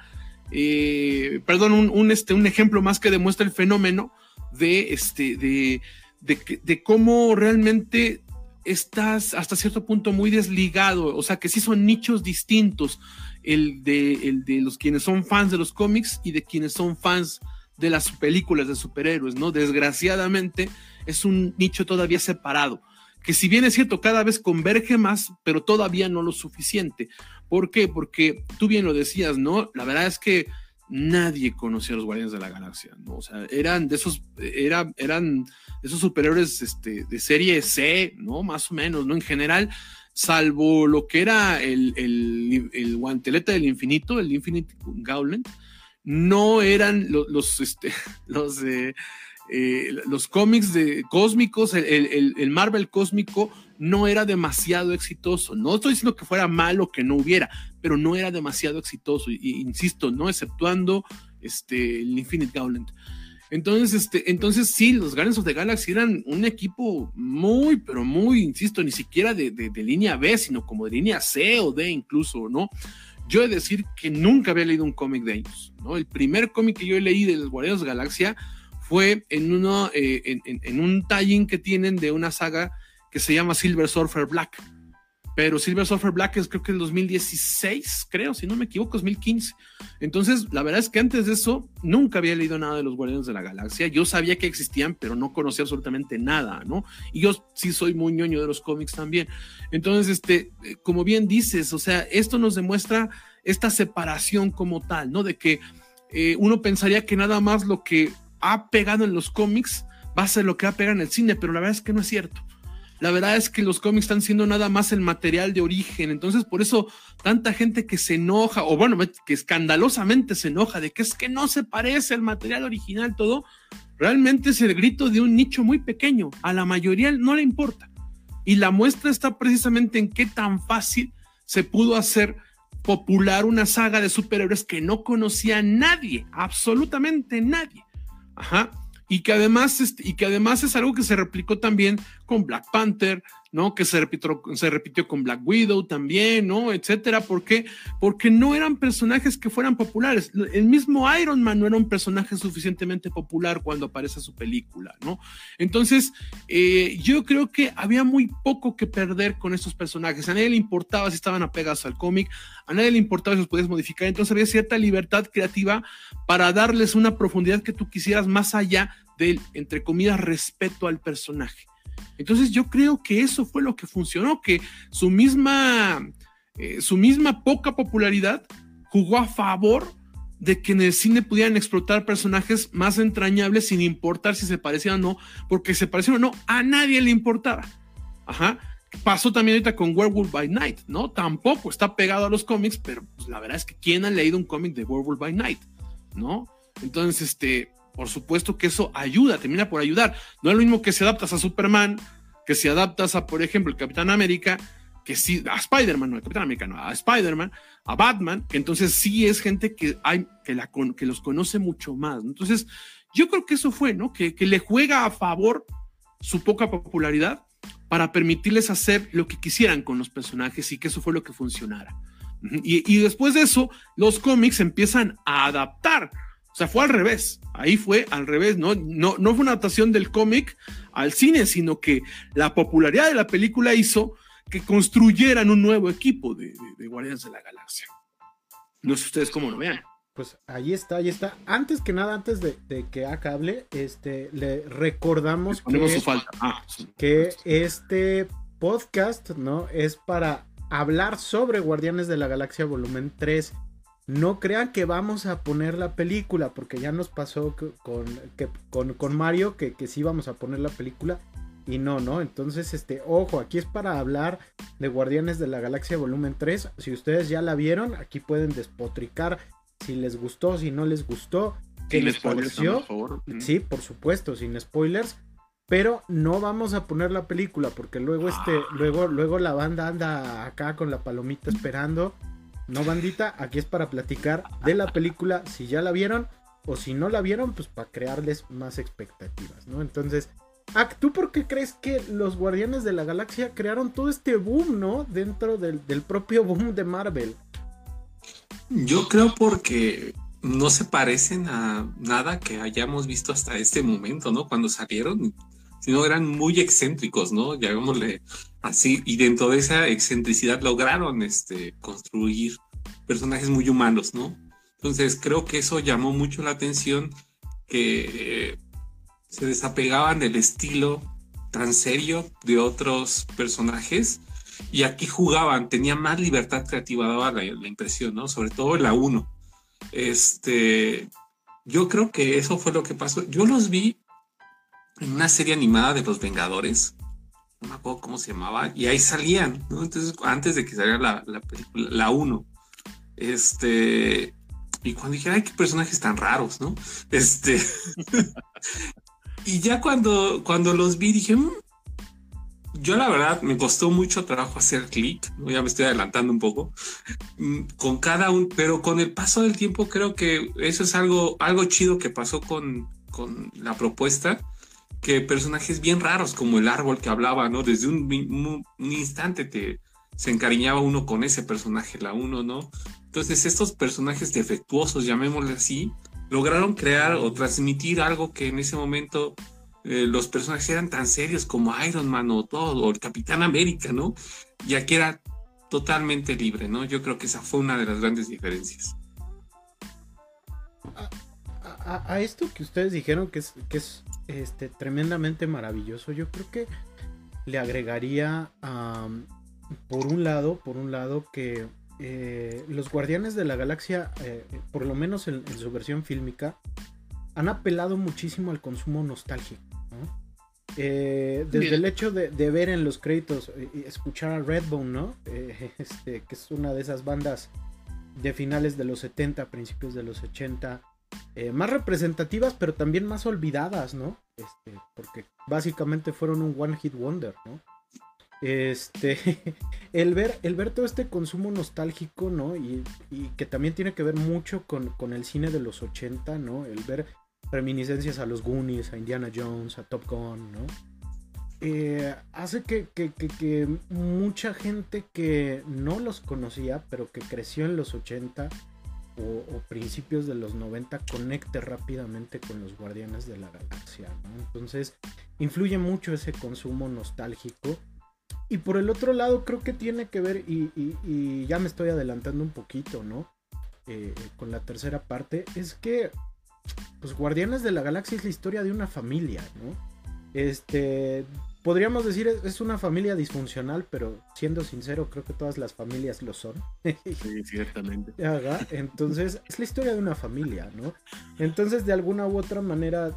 B: eh, perdón, un, este, un ejemplo más que demuestra el fenómeno de, este, de, de, cómo realmente estás hasta cierto punto muy desligado, o sea, que sí son nichos distintos, el de, el de los quienes son fans de los cómics y de quienes son fans de las películas de superhéroes, ¿no? Desgraciadamente es un nicho todavía separado, que si bien es cierto, cada vez converge más, pero todavía no lo suficiente. ¿Por qué? Porque tú bien lo decías, ¿no? La verdad es que nadie conocía a los Guardianes de la Galaxia. O sea, eran de esos, era, eran esos superhéroes este, de serie C, ¿no? Más o menos, ¿no? En general, salvo lo que era el, el, el guantelete del infinito, el Infinite Gauntlet, no eran los, este, *laughs* los, eh, los cómics de cósmicos, el, Marvel cósmico no era demasiado exitoso. No estoy diciendo que fuera malo que no hubiera, pero no era demasiado exitoso. Y, insisto, no exceptuando este, el Infinite Gauntlet. Entonces, este, entonces sí, los Guardians of the Galaxy eran un equipo muy, pero muy, insisto, ni siquiera de, de línea B, sino como de línea C o D incluso, ¿no? Yo he de decir que nunca había leído un cómic de ellos, ¿no? El primer cómic que yo leí de los Guardianes Galaxia fue en, uno, eh, en, un tie que tienen de una saga que se llama Silver Surfer Black pero Silver Surfer Black es creo que el 2016, creo, si no me equivoco, 2015. Entonces, la verdad es que antes de eso nunca había leído nada de los Guardianes de la Galaxia. Yo sabía que existían, pero no conocía absolutamente nada, ¿no? Y yo sí soy muy ñoño de los cómics también. Entonces, este, eh, como bien dices, o sea, esto nos demuestra esta separación como tal, ¿no? De que eh, uno pensaría que nada más lo que ha pegado en los cómics va a ser lo que ha pegado en el cine, pero la verdad es que no es cierto la verdad es que los cómics están siendo nada más el material de origen. Entonces, por eso tanta gente que se enoja, o bueno, que escandalosamente se enoja de que es que no se parece el material original, todo, realmente es el grito de un nicho muy pequeño. A la mayoría no le importa. Y la muestra está precisamente en qué tan fácil se pudo hacer popular una saga de superhéroes que no conocía nadie, absolutamente nadie. Ajá y que además, y que además es algo que se replicó también con Black Panther, ¿no? Que se repitió, se repitió con Black Widow también, ¿no? Etcétera. ¿Por qué? Porque no eran personajes que fueran populares. El mismo Iron Man no era un personaje suficientemente popular cuando aparece su película, ¿no? Entonces, eh, yo creo que había muy poco que perder con estos personajes. A nadie le importaba si estaban apegados al cómic, a nadie le importaba si los podías modificar. Entonces había cierta libertad creativa para darles una profundidad que tú quisieras más allá del, entre comillas, respeto al personaje. Entonces yo creo que eso fue lo que funcionó, que su misma, eh, su misma poca popularidad jugó a favor de que en el cine pudieran explotar personajes más entrañables sin importar si se parecían o no, porque se parecían o no, a nadie le importaba. Ajá. Pasó también ahorita con Werewolf by Night, ¿no? Tampoco está pegado a los cómics, pero pues, la verdad es que ¿quién ha leído un cómic de Werewolf by Night? ¿No? Entonces, este, por supuesto que eso ayuda, termina por ayudar. No es lo mismo que si adaptas a Superman, que si adaptas a, por ejemplo, el Capitán América, que sí, a Spider-Man, no a Capitán América, no, a Spider-Man, a Batman, entonces sí es gente que, hay, que, la, que los conoce mucho más. Entonces, yo creo que eso fue, ¿no? Que, que le juega a favor su poca popularidad para permitirles hacer lo que quisieran con los personajes y que eso fue lo que funcionara. Y, y después de eso, los cómics empiezan a adaptar. O sea, fue al revés. Ahí fue al revés, ¿no? No, no fue una adaptación del cómic al cine, sino que la popularidad de la película hizo que construyeran un nuevo equipo de, de, Guardianes de la Galaxia. No sé ustedes cómo lo vean.
A: Pues ahí está, ahí está. Antes que nada, antes de, que hable, este, le recordamos que, ah, que este podcast, ¿no? Es para hablar sobre Guardianes de la Galaxia Volumen 3. No crean que vamos a poner la película, porque ya nos pasó con, con, con Mario que, que sí vamos a poner la película y no, ¿no? Entonces, este, ojo, aquí es para hablar de Guardianes de la Galaxia Volumen 3. Si ustedes ya la vieron, aquí pueden despotricar si les gustó, si no les gustó, qué les pareció. Sí, por supuesto, sin spoilers. Pero no vamos a poner la película porque luego este, ah. luego, luego la banda anda acá con la palomita esperando. No, bandita, aquí es para platicar de la película, si ya la vieron o si no la vieron, pues para crearles más expectativas, ¿no? Entonces, ¿tú por qué crees que los Guardianes de la Galaxia crearon todo este boom, ¿no? Dentro del, propio boom de Marvel.
C: Yo creo porque no se parecen a nada que hayamos visto hasta este momento, ¿no? Cuando salieron, sino eran muy excéntricos, ¿no? Llamémosle así, y dentro de esa excentricidad lograron este, construir personajes muy humanos, ¿no? Entonces creo que eso llamó mucho la atención que se desapegaban del estilo tan serio de otros personajes y aquí jugaban, tenían más libertad creativa, daba la, impresión, ¿no? Sobre todo la 1. Este, yo creo que eso fue lo que pasó. Yo los vi en una serie animada de los Vengadores, no me acuerdo cómo se llamaba, y ahí salían, ¿no? Entonces, antes de que saliera la, la película, la 1. Este, y cuando dije, ay, qué personajes tan raros, ¿no? Este, *laughs* Y ya cuando, cuando los vi dije, mm". yo la verdad me costó mucho trabajo hacer clic, ya me estoy adelantando un poco, mm, con cada un, pero con el paso del tiempo creo que eso es algo, algo chido que pasó con, con la propuesta, que personajes bien raros como el árbol que hablaba, ¿no? Desde un, instante te, se encariñaba uno con ese personaje, la uno, ¿no? Entonces estos personajes defectuosos, llamémosle así, lograron crear o transmitir algo que en ese momento eh, los personajes eran tan serios como Iron Man o todo, o el Capitán América, ¿no? Y aquí era totalmente libre, ¿no? Yo creo que esa fue una de las grandes diferencias.
A: A, esto que ustedes dijeron que es, que es este, tremendamente maravilloso, yo creo que le agregaría, por un lado, por un lado que eh, los Guardianes de la Galaxia, eh, por lo menos en, su versión fílmica, han apelado muchísimo al consumo nostálgico. Eh, desde el hecho de, ver en los créditos y escuchar a Redbone, ¿no? *laughs* Este, que es una de esas bandas de finales de los 70, principios de los 80, más representativas, pero también más olvidadas, ¿no? Este, porque básicamente fueron un One Hit Wonder, ¿no? Este, *laughs* el ver, el ver todo este consumo nostálgico, ¿no? Y, que también tiene que ver mucho con, el cine de los 80, ¿no? El ver reminiscencias a los Goonies, a Indiana Jones, a Top Gun, ¿no? Eh, hace que, que, mucha gente que no los conocía, pero que creció en los 80 o, principios de los 90, conecte rápidamente con los Guardianes de la Galaxia, ¿no? Entonces, influye mucho ese consumo nostálgico y por el otro lado creo que tiene que ver, y, ya me estoy adelantando un poquito, ¿no? Eh, con la tercera parte, es que, pues Guardianes de la Galaxia es la historia de una familia, ¿no? Este, podríamos decir es una familia disfuncional, pero siendo sincero, creo que todas las familias lo son.
B: Sí, ciertamente. *laughs*
A: Entonces, es la historia de una familia, ¿no? Entonces, de alguna u otra manera,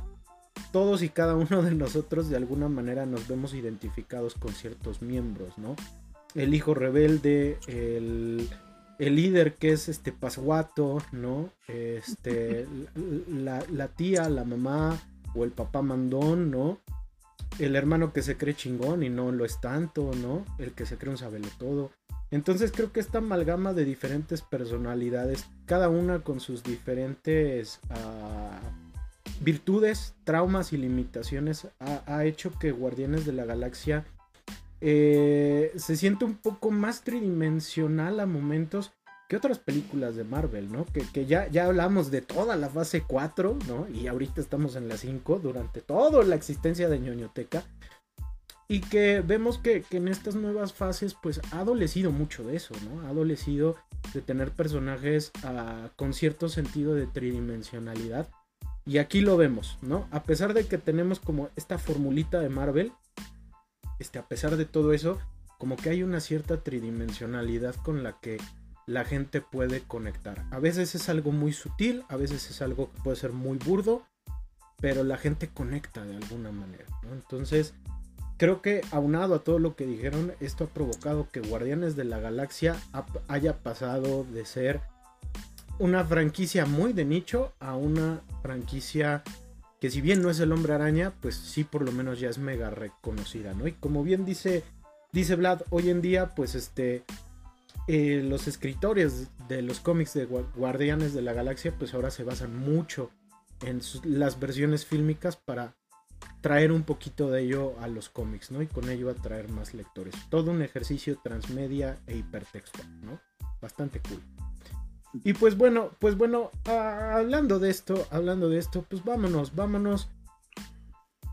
A: todos y cada uno de nosotros de alguna manera nos vemos identificados con ciertos miembros, ¿no? El hijo rebelde, el, líder que es este pasguato, ¿no? Este, *laughs* la, tía, la mamá o el papá mandón, ¿no? El hermano que se cree chingón y no lo es tanto, ¿no? El que se cree un sabelo todo. Entonces creo que esta amalgama de diferentes personalidades, cada una con sus diferentes ah, virtudes, traumas y limitaciones, ha, hecho que Guardianes de la Galaxia eh, se siente un poco más tridimensional a momentos que otras películas de Marvel, ¿no? Que, ya, ya hablamos de toda la fase 4, ¿no? Y ahorita estamos en la 5 durante toda la existencia de ñoñoteca. Y que vemos que, en estas nuevas fases, pues ha adolecido mucho de eso, ¿no? Ha adolecido de tener personajes ah, con cierto sentido de tridimensionalidad. Y aquí lo vemos, ¿no? A pesar de que tenemos como esta formulita de Marvel, este, a pesar de todo eso, como que hay una cierta tridimensionalidad con la que la gente puede conectar. A veces es algo muy sutil, a veces es algo que puede ser muy burdo, pero la gente conecta de alguna manera. Entonces, creo que aunado a todo lo que dijeron, esto ha provocado que Guardianes de la Galaxia haya pasado de ser una franquicia muy de nicho a una franquicia que si bien no es el hombre araña, pues sí por lo menos ya es mega reconocida, ¿no? Y como bien dice, dice Vlad, hoy en día, pues este, eh, los escritores de los cómics de Guardianes de la Galaxia, pues ahora se basan mucho en las versiones fílmicas para traer un poquito de ello a los cómics, ¿no? Y con ello atraer más lectores. Todo un ejercicio transmedia e hipertextual, ¿no? Bastante cool. Y pues bueno, pues bueno, ah, hablando de esto, hablando de esto, pues vámonos, vámonos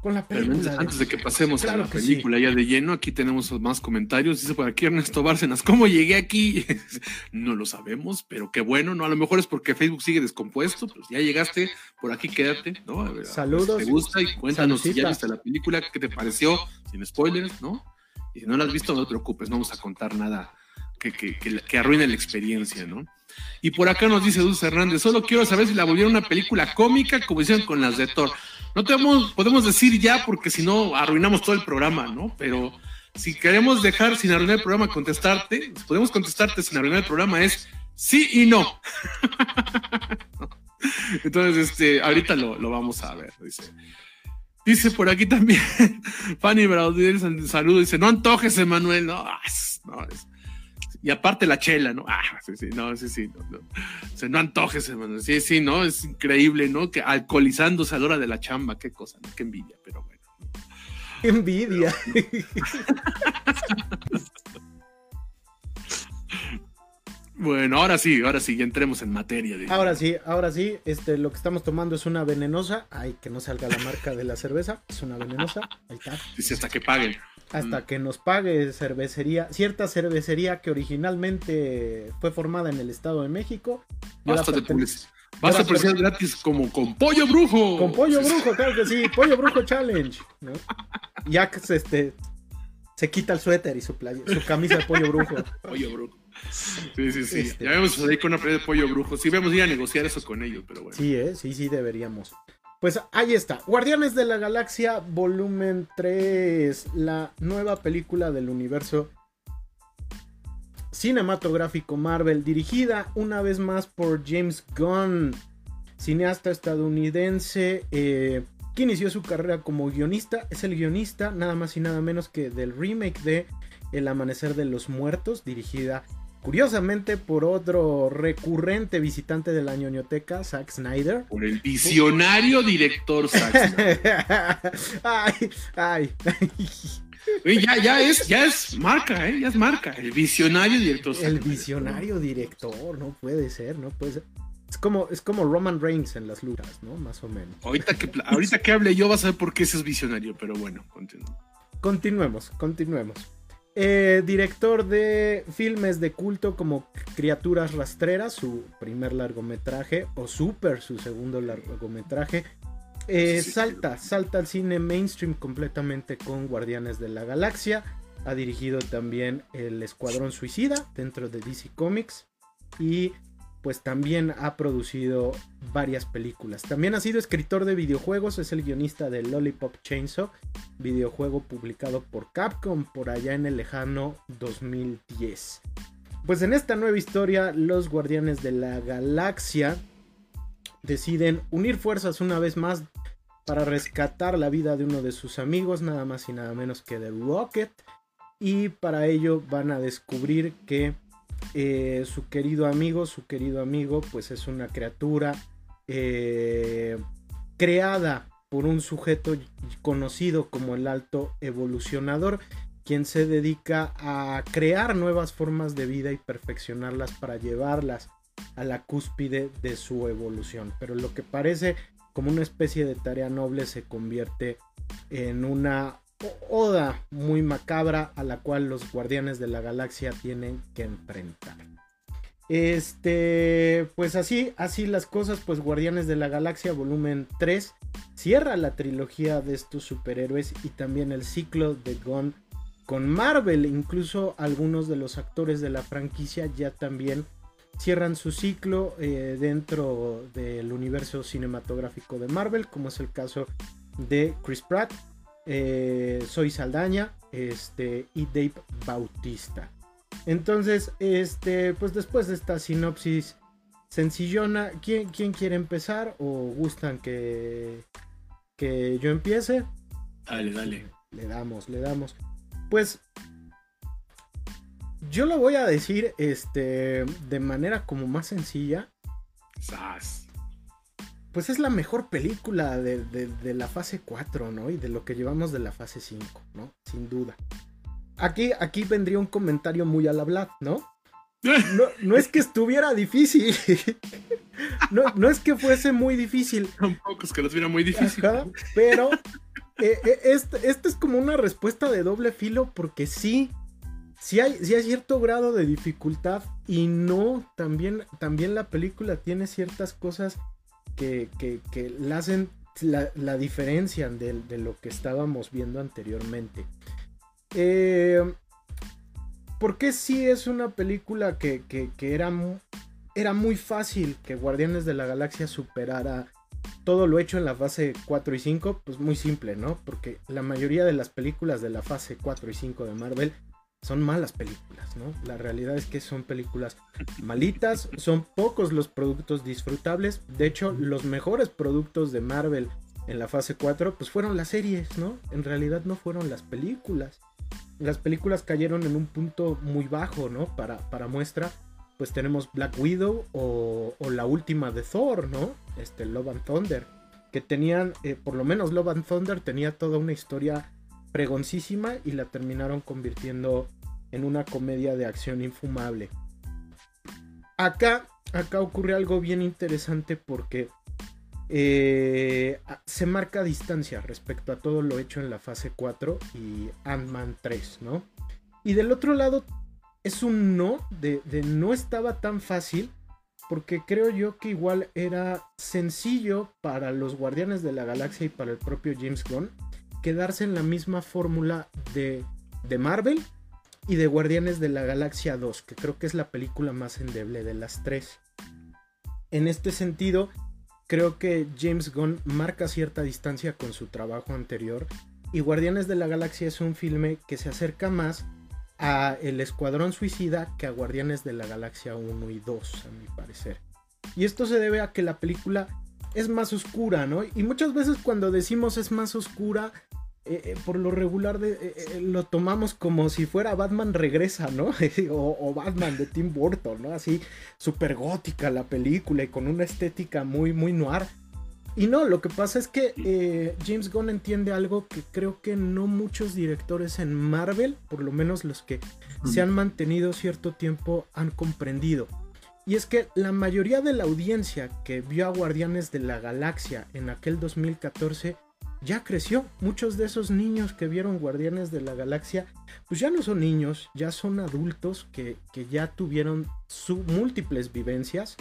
A: con la película.
B: Antes de que pasemos a la película ya de lleno, aquí tenemos más comentarios. Dice por aquí Ernesto Bárcenas, ¿cómo llegué aquí? *laughs* no lo sabemos, pero qué bueno, ¿no? A lo mejor es porque Facebook sigue descompuesto, pues ya llegaste, por aquí quédate, ¿no?
A: Saludos.
B: Si te gusta y cuéntanos si ya viste la película, qué te pareció, sin spoilers, ¿no? Y si no la has visto, no te preocupes, no vamos a contar nada que, que, que arruine la experiencia, ¿no? Y por acá nos dice Dulce Hernández, solo quiero saber si la volvieron una película cómica como hicieron con las de Thor. No tenemos, podemos decir ya porque si no arruinamos todo el programa, ¿no? Pero si queremos dejar sin arruinar el programa contestarte, podemos contestarte sin arruinar el programa es sí y no. *laughs* Entonces, este, ahorita lo, vamos a ver, dice. Dice por aquí también, *laughs* Fanny Braudier, saludo, dice, no antojes, Emanuel, no, no, es, y aparte la chela, ¿no? Ah, sí, sí, no, sí, sí, no, no. O sea, no antojes, hermano. Sí, sí, ¿no? Es increíble, ¿no? Que alcoholizándose a la hora de la chamba, qué cosa, ¿no? Qué envidia, pero bueno.
A: Envidia. *laughs*
B: Bueno, ahora sí, ahora sí, ya entremos en materia.
A: Ahora sí, ahora sí, este, lo que estamos tomando es una venenosa. Ay, que no salga la marca de la cerveza. Es una venenosa. Ahí está.
B: Dice hasta que paguen.
A: Hasta mm. que nos pague cervecería, cierta cervecería que originalmente fue formada en el Estado de México.
B: Basta de publicidad. Basta publicidad gratis como con Pollo Brujo.
A: Con Pollo Brujo, claro que sí. Pollo Brujo Challenge. Ya que este, se quita el suéter y su, playa, su camisa de Pollo Brujo.
B: Pollo Brujo. Sí, sí, sí. Este, ya vemos ahí con una playa de pollo brujo. Sí, vamos a ir a negociar eso con ellos, pero bueno.
A: Sí, ¿eh? sí, sí, deberíamos. Pues ahí está. Guardianes de la Galaxia, volumen 3. La nueva película del universo cinematográfico Marvel, dirigida una vez más por James Gunn, cineasta estadounidense. Eh, que inició su carrera como guionista, es el guionista nada más y nada menos que del remake de El Amanecer de los Muertos, dirigida Curiosamente, por otro recurrente visitante de la ñoñoteca, Zack Snyder.
B: Por el visionario director Zack Snyder. *laughs*
A: ay, ay.
B: ya, ya, es, ya es marca, ¿eh? Ya es marca. El visionario director.
A: el visionario director, no puede ser, no puede ser. Es como, es como Roman Reigns en las luchas, ¿no? Más o menos.
B: Ahorita que, ahorita que hable yo vas a ver por qué ese es visionario, pero bueno, continuemos.
A: Continuemos, continuemos. Eh, director de filmes de culto como Criaturas Rastreras, su primer largometraje, o Super, su segundo largometraje. Eh, salta, salta al cine mainstream completamente con Guardianes de la Galaxia. Ha dirigido también El Escuadrón Suicida dentro de DC Comics. Y pues también ha producido varias películas. También ha sido escritor de videojuegos, es el guionista de Lollipop Chainsaw, videojuego publicado por Capcom por allá en el lejano 2010. Pues en esta nueva historia, los Guardianes de la Galaxia deciden unir fuerzas una vez más para rescatar la vida de uno de sus amigos, nada más y nada menos que de Rocket. Y para ello van a descubrir que eh, su querido amigo, su querido amigo, pues es una criatura eh, creada por un sujeto conocido como el alto evolucionador, quien se dedica a crear nuevas formas de vida y perfeccionarlas para llevarlas a la cúspide de su evolución. Pero lo que parece como una especie de tarea noble se convierte en una oda muy macabra a la cual los guardianes de la galaxia tienen que enfrentar. Este, pues así, así las cosas, pues Guardianes de la Galaxia volumen 3 cierra la trilogía de estos superhéroes y también el ciclo de Gon con Marvel. Incluso algunos de los actores de la franquicia ya también cierran su ciclo eh, dentro del universo cinematográfico de Marvel, como es el caso de Chris Pratt, eh, Soy Saldaña este, y Dave Bautista. Entonces, este, pues después de esta sinopsis sencillona, ¿quién, quién quiere empezar o gustan que, que yo empiece?
B: Dale, dale.
A: Le damos, le damos. Pues yo lo voy a decir este de manera como más sencilla. Pues es la mejor película de, de, la fase 4, ¿no? Y de lo que llevamos de la fase 5, ¿no? Sin duda. Aquí, aquí vendría un comentario muy al hablar, ¿no? *laughs* No, no es que estuviera difícil. *laughs* No, no, es que fuese muy difícil.
B: Tampoco es que lo estuviera muy difícil.
A: pero eh, eh, este, este, es como una respuesta de doble filo porque sí, sí hay, sí hay cierto grado de dificultad y no, también, también la película tiene ciertas cosas que, que, que la hacen, la, la diferencian de, lo que estábamos viendo anteriormente. Eh, porque sí es una película que, era, era muy fácil que Guardianes de la Galaxia superara todo lo hecho en la fase 4 y 5, pues muy simple, ¿no? Porque la mayoría de las películas de la fase 4 y 5 de Marvel son malas películas, ¿no? La realidad es que son películas malitas, *laughs* son pocos los productos disfrutables, de hecho los mejores productos de Marvel en la fase 4 pues fueron las series, ¿no? En realidad no fueron las películas las películas cayeron en un punto muy bajo, ¿no? Para, para muestra, pues tenemos Black Widow o, la última de Thor, ¿no? Este, Love and Thunder, que tenían, eh, por lo menos Love and Thunder tenía toda una historia pregoncísima y la terminaron convirtiendo en una comedia de acción infumable. Acá, acá ocurre algo bien interesante porque eh, se marca distancia respecto a todo lo hecho en la fase 4 y Ant-Man 3, ¿no? Y del otro lado es un no, de, no estaba tan fácil, porque creo yo que igual era sencillo para los Guardianes de la Galaxia y para el propio James Gunn quedarse en la misma fórmula de, de Marvel y de Guardianes de la Galaxia 2, que creo que es la película más endeble de las tres. En este sentido, creo que James Gunn marca cierta distancia con su trabajo anterior y Guardianes de la Galaxia es un filme que se acerca más a El Escuadrón Suicida que a Guardianes de la Galaxia 1 y 2, a mi parecer. Y esto se debe a que la película es más oscura, ¿no? Y muchas veces cuando decimos es más oscura, eh, eh, por lo regular eh, lo tomamos como si fuera Batman regresa, ¿no? *laughs* o, Batman de Tim Burton, ¿no? Así súper gótica la película y con una estética muy, muy noir. Y no, lo que pasa es que James Gunn entiende algo que creo que no muchos directores en Marvel, por lo menos los que se han mantenido cierto tiempo, han comprendido. Y es que la mayoría de la audiencia que vio a Guardianes de la Galaxia en aquel 2014 ya creció. Muchos de esos niños que vieron Guardianes de la Galaxia, pues ya no son niños, ya son adultos que, ya tuvieron su, múltiples vivencias.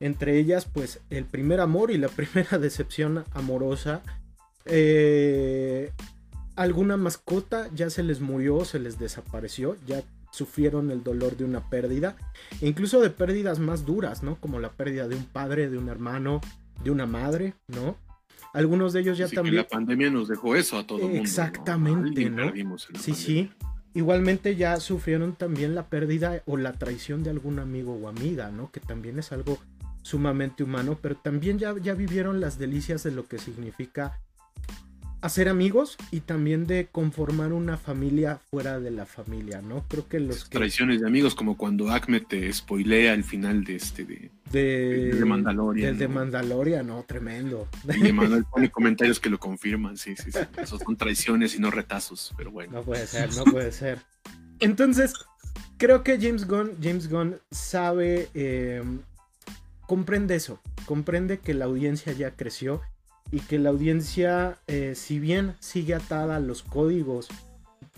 A: Entre ellas, pues el primer amor y la *laughs* primera decepción amorosa. Eh, alguna mascota ya se les murió, se les desapareció, ya sufrieron el dolor de una pérdida, e incluso de pérdidas más duras, ¿no? Como la pérdida de un padre, de un hermano, de una madre, ¿no? Algunos de ellos ya también.
B: la pandemia nos dejó eso a todo
A: el mundo. Exactamente, ¿no? Sí, sí. Igualmente ya sufrieron también la pérdida o la traición de algún amigo o amiga, ¿no? Que también es algo sumamente humano, pero también ya, ya vivieron las delicias de lo que significa hacer amigos y también de conformar una familia fuera de la familia, ¿no? Creo que los que...
B: Traiciones de amigos, como cuando Acme te spoilea el final de este de,
A: de,
B: de Mandalorian.
A: De Mandalorian, no, tremendo.
B: Y pone comentarios que lo confirman, sí, sí, sí. Esos son traiciones y no retazos, pero bueno.
A: No puede ser, no puede ser. Entonces, creo que James Gunn, James Gunn sabe, eh, comprende eso, comprende que la audiencia ya creció y que la audiencia, eh, si bien sigue atada a los códigos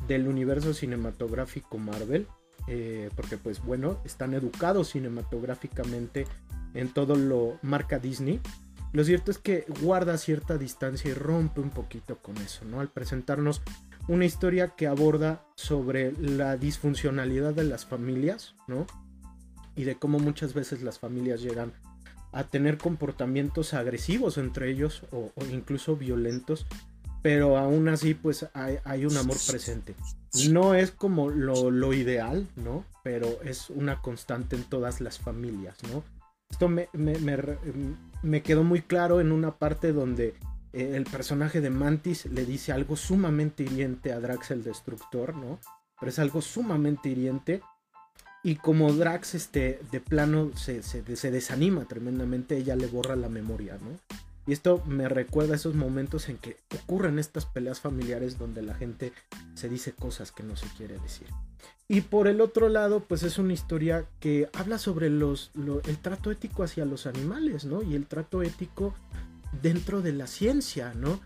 A: del universo cinematográfico Marvel, eh, porque pues bueno, están educados cinematográficamente en todo lo marca Disney, lo cierto es que guarda cierta distancia y rompe un poquito con eso, ¿no? Al presentarnos una historia que aborda sobre la disfuncionalidad de las familias, ¿no? Y de cómo muchas veces las familias llegan tener comportamientos agresivos entre ellos o, incluso violentos, pero aún así pues hay, un amor presente. No es como lo, ideal, ¿no? Pero es una constante en todas las familias, ¿no? Esto me, me, quedó muy claro en una parte donde eh, el personaje de Mantis le dice algo sumamente hiriente a Drax el Destructor, ¿no? Pero es algo sumamente hiriente y como Drax este, de plano se, se, desanima tremendamente, ella le borra la memoria, ¿no? Y esto me recuerda a esos momentos en que ocurren estas peleas familiares donde la gente se dice cosas que no se quiere decir. Y por el otro lado, pues es una historia que habla sobre los, el trato ético hacia los animales, ¿no? Y el trato ético dentro de la ciencia, ¿no?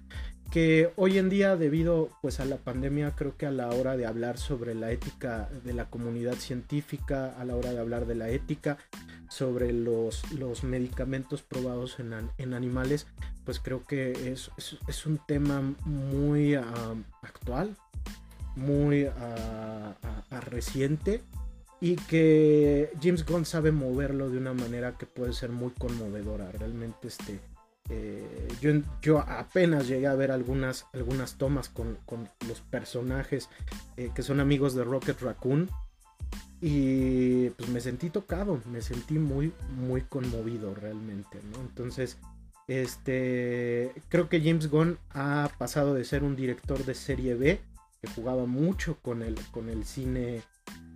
A: Que hoy en día debido pues a la pandemia creo que a la hora de hablar sobre la ética de la comunidad científica, a la hora de hablar de la ética sobre los, los medicamentos probados en, animales, pues creo que es, es, un tema muy actual, muy reciente y que James Gunn sabe moverlo de una manera que puede ser muy conmovedora. Realmente este eh, yo, yo, apenas llegué a ver algunas, algunas tomas con, los personajes eh, que son amigos de Rocket Raccoon. Y pues me sentí tocado, me sentí muy, muy conmovido realmente, Entonces, este, creo que James Gunn ha pasado de ser un director de serie B, que jugaba mucho con el, con el cine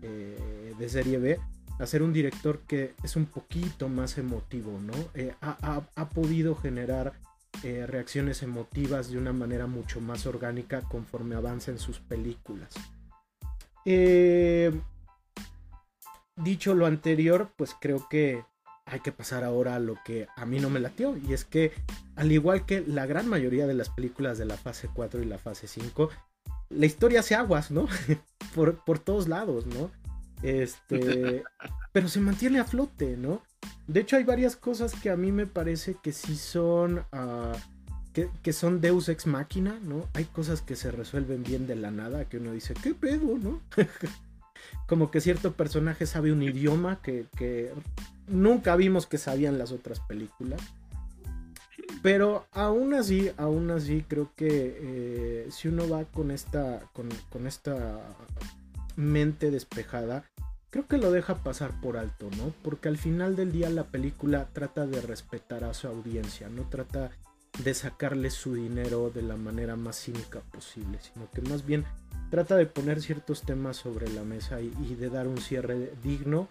A: eh, de serie B, a ser un director que es un poquito más emotivo, ¿no? Eh, ha, podido generar eh, reacciones emotivas de una manera mucho más orgánica conforme avanza en sus películas. Eh, dicho lo anterior, pues creo que hay que pasar ahora a lo que a mí no me latió. Y es que, al igual que la gran mayoría de las películas de la fase 4 y la fase 5, la historia hace aguas, ¿no? *laughs* por, por todos lados, ¿no? Este, *laughs* pero se mantiene a flote, ¿no? De hecho, hay varias cosas que a mí me parece que sí son. Ah, que, son Deus ex máquina, ¿no? Hay cosas que se resuelven bien de la nada, que uno dice, ¿qué pedo, no? *laughs* Como que cierto personaje sabe un idioma que, nunca vimos que sabían las otras películas. Pero aún así, aún así, creo que eh, si uno va con esta, con, con esta mente despejada, creo que lo deja pasar por alto, ¿no? Porque al final del día la película trata de respetar a su audiencia, no trata de sacarle su dinero de la manera más cínica posible, sino que más bien trata de poner ciertos temas sobre la mesa y, de dar un cierre digno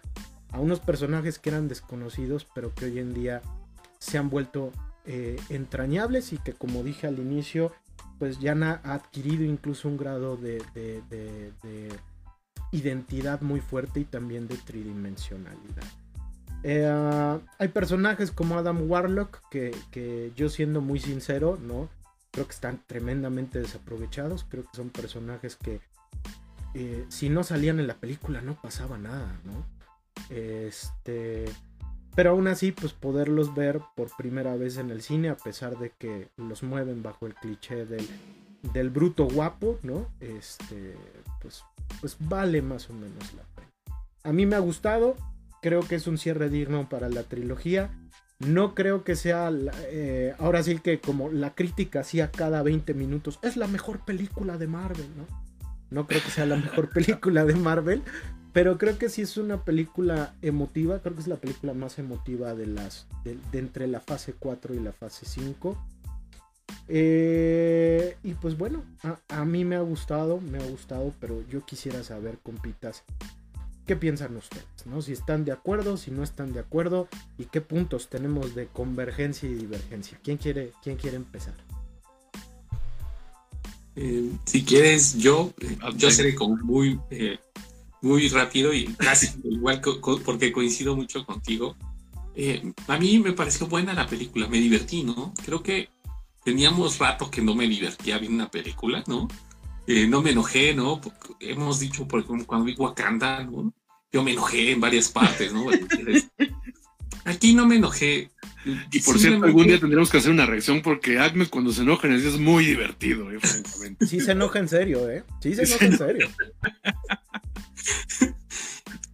A: a unos personajes que eran desconocidos, pero que hoy en día se han vuelto eh, entrañables y que como dije al inicio, pues ya han adquirido incluso un grado de identidad muy fuerte y también de tridimensionalidad. Eh, hay personajes como Adam Warlock que, yo siendo muy sincero, ¿no? Creo que están tremendamente desaprovechados. Creo que son personajes que eh, si no salían en la película no pasaba nada, ¿no? Este, pero aún así, pues poderlos ver por primera vez en el cine, a pesar de que los mueven bajo el cliché del, del bruto guapo, ¿no? Este, pues pues vale más o menos la pena. A mí me ha gustado, creo que es un cierre digno para la trilogía. No creo que sea, eh, ahora sí que como la crítica hacía cada 20 minutos, es la mejor película de Marvel, ¿no? No creo que sea la mejor *laughs* película de Marvel, pero creo que sí es una película emotiva, creo que es la película más emotiva de las, de entre la fase 4 y la fase 5 Eh, y pues bueno, a, a, mí me ha gustado, me ha gustado, pero yo quisiera saber, compitas, ¿qué piensan ustedes? ¿no? Si están de acuerdo, si no están de acuerdo, y qué puntos tenemos de convergencia y divergencia. ¿Quién quiere, quién quiere empezar?
C: Eh, si quieres, yo, eh, yo seré como muy, eh, muy rápido y casi *laughs* igual porque coincido mucho contigo. a mí me pareció buena la película, me divertí, ¿no? Creo que teníamos rato que no me divertía viendo una película, ¿no? no me enojé, ¿no? hemos dicho, por ejemplo, cuando vi Wakanda, ¿no? Yo me enojé en varias partes, ¿no? Aquí no me enojé.
B: Y por cierto, algún día tendremos que hacer una reacción porque Agnes cuando se enoja es muy divertido, eh, francamente.
A: Sí se enoja en serio, ¿eh? Sí se enoja en serio.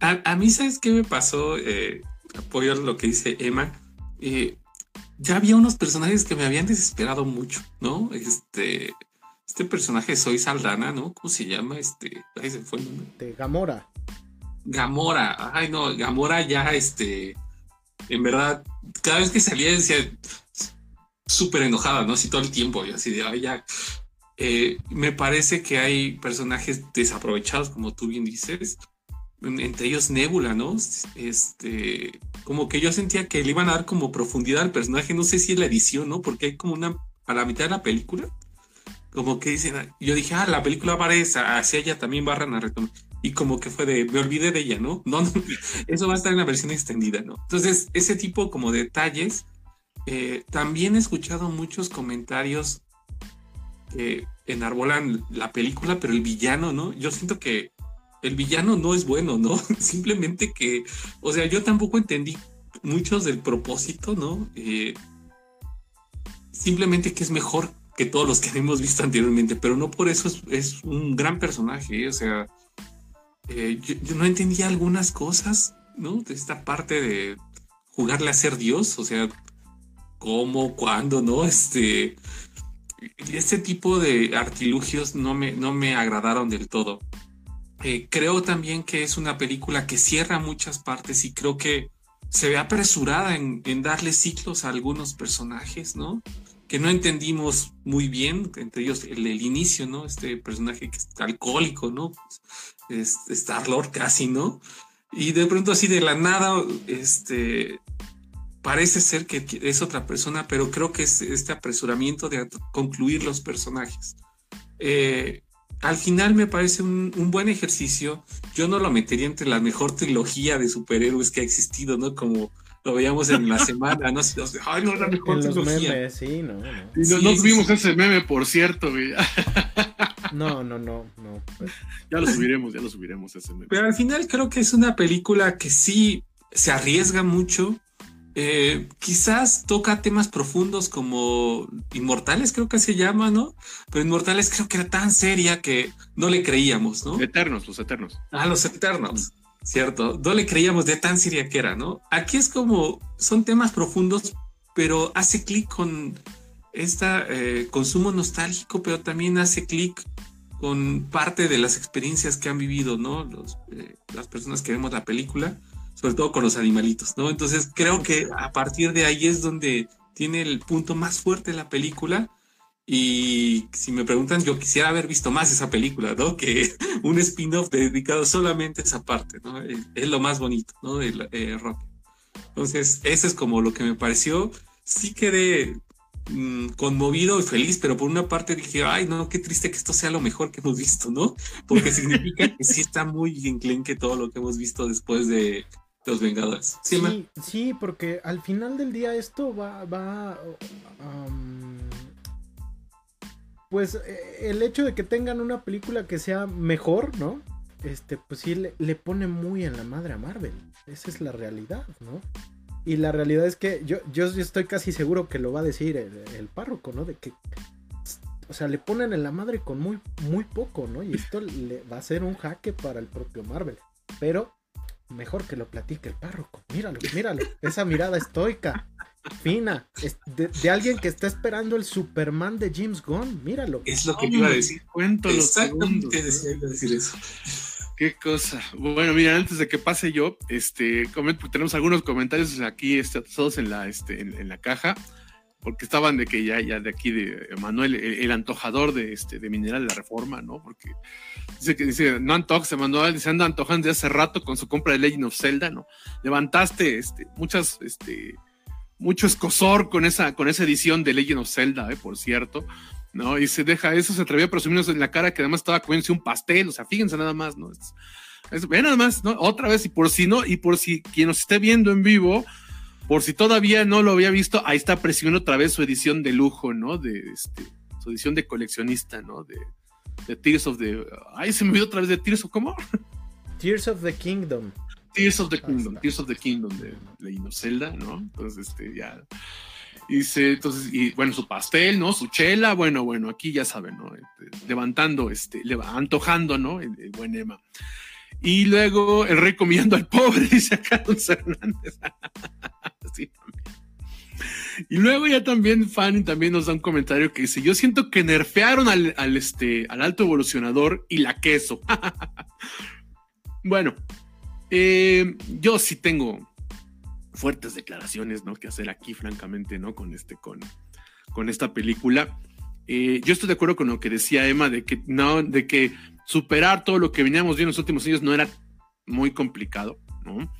A: *laughs*
C: A, mí, ¿sabes qué me pasó? Eh, apoyo lo que dice Emma. Eh, ya había unos personajes que me habían desesperado mucho, ¿no? Este, este personaje Soy Saldana, ¿no? ¿Cómo se llama? Este, ahí se fue.
A: De Gamora.
C: Gamora, ay no, Gamora ya, este, en verdad, cada vez que salía decía súper enojada, ¿no? Así todo el tiempo, y así de, ay, ya. Eh, me parece que hay personajes desaprovechados, como tú bien dices, entre ellos Nebula, ¿no? Este, como que yo sentía que le iban a dar como profundidad al personaje, no sé si es la edición, ¿no? Porque hay como una, a la mitad de la película, como que dicen, yo dije, ah, la película aparece, hacia ella también barran a retomar y como que fue de, me olvidé de ella, *laughs* ¿no? No, eso va a estar en la versión extendida, ¿no? Entonces, ese tipo como detalles, eh, también he escuchado muchos comentarios que enarbolan la película, pero el villano, ¿no? Yo siento que el villano no es bueno, ¿no? *laughs* Simplemente que, o sea, yo tampoco entendí muchos del propósito, ¿no? Eh, simplemente que es mejor que todos los que *laughs* hemos visto anteriormente, pero no por eso es, un gran personaje, ¿eh? o sea, eh, yo, no entendía algunas cosas, ¿no? De esta parte de jugarle a ser Dios, o sea, cómo, cuándo, ¿no? Este, este tipo de artilugios no me, no me agradaron del todo. Eh, creo también que es una película que cierra muchas partes y creo que se ve apresurada en, darle ciclos a algunos personajes, ¿no? Que no entendimos muy bien, entre ellos el, inicio, ¿no? Este personaje que es alcohólico, ¿no? Star-Lord casi, ¿no? Y de pronto así de la nada, este, parece ser que es otra persona, pero creo que es este apresuramiento de concluir los personajes. Eh, al final me parece un, buen ejercicio. Yo no lo metería entre la mejor trilogía de superhéroes que ha existido, ¿no? Como lo veíamos en la *laughs* semana, ¿no? Ay, no, la mejor trilogía.
A: sí, no, no.
B: Y no, no tuvimos ese meme, por cierto, güey. *laughs*
A: No, no, no, no.
B: Ya lo subiremos, ya lo subiremos ese
C: Pero al final creo que es una película que sí se arriesga mucho. Eh, quizás toca temas profundos como Inmortales, creo que se llama, ¿no? Pero Inmortales creo que era tan seria que no le creíamos, ¿no?
B: Eternos, los Eternos.
C: Ah, los Eternos, cierto. No le creíamos de tan seria que era, ¿no? Aquí es como, son temas profundos, pero hace clic con este consumo nostálgico, pero también hace clic con parte de las experiencias que han vivido, ¿no? Eh, las personas que vemos la película, sobre todo con los animalitos, ¿no? Entonces creo que a partir de ahí es donde tiene el punto más fuerte la película. Y si me preguntan, yo quisiera haber visto más esa película, ¿no? Que *laughs* un spin-off dedicado solamente a esa parte, ¿no? Es, lo más bonito, ¿no? De eh, rock. Entonces, eso es como lo que me pareció. Sí quedé Mm, conmovido y feliz, pero por una parte dije, ay, no, qué triste que esto sea lo mejor que hemos visto, ¿no? Porque significa que sí está muy que todo lo que hemos visto después de Los Vengadores.
A: Sí, sí, porque al final del día esto va, va, pues eh, el hecho de que tengan una película que sea mejor, ¿no? Este, pues sí le, pone muy en la madre a Marvel. Esa es la realidad, ¿no? Y la realidad es que yo, yo estoy casi seguro que lo va a decir el, párroco, ¿no? De que, o sea, le ponen en la madre con muy, muy poco, ¿no? Y esto le va a ser un jaque para el propio Marvel. Pero mejor que lo platique el párroco. Míralo, míralo. Esa mirada estoica, fina, de, alguien que está esperando el Superman de James Gunn. Míralo.
C: Es lo que iba a decir.
B: Cuento los segundos.
C: decir eso.
B: Qué cosa. Bueno, mira, antes de que pase yo, este, tenemos algunos comentarios aquí este, todos en la, este, en, la caja. Porque estaban de que ya, ya de aquí de Manuel, el, antojador de este de Mineral de la Reforma, ¿no? Porque dice que dice, no antoja, se mandó, se anda antojando de hace rato con su compra de Legend of Zelda, ¿no? Levantaste este, muchas, este, mucho escosor con esa, con esa edición de Legend of Zelda, ¿eh? por cierto, ¿no? Y se deja eso, se atrevió a presumirnos en la cara que además estaba comiéndose un pastel, o sea, fíjense nada más, ¿no? Es, ve nada más, ¿no? Otra vez, y por si no, y por si quien nos esté viendo en vivo, por si todavía no lo había visto, ahí está presionando otra vez su edición de lujo, ¿no? De este, su edición de coleccionista, ¿no? De, de Tears of the. Ay, se me olvidó otra vez de Tears of. ¿Cómo? *laughs*
A: Tears of the Kingdom.
B: Tears of the Kingdom, Tears of the Kingdom de Legend Zelda, ¿no? Entonces, este, ya. Hice, entonces, y bueno, su pastel, ¿no? Su chela, bueno, bueno, aquí ya saben, ¿no? Este, levantando, este, antojando, ¿no? El, el, buen Emma. Y luego el rey comiendo al pobre, *laughs* dice acá Don Hernández. *laughs* Y luego ya también Fanny también nos da un comentario que dice, yo siento que nerfearon al, este, al alto evolucionador y la queso. *laughs* bueno, eh, yo sí tengo fuertes declaraciones, ¿no? Que hacer aquí, francamente, ¿no? Con este, con, con esta película. Eh, yo estoy de acuerdo con lo que decía Emma de que no, de que superar todo lo que veníamos viendo en los últimos años no era muy complicado, ¿no?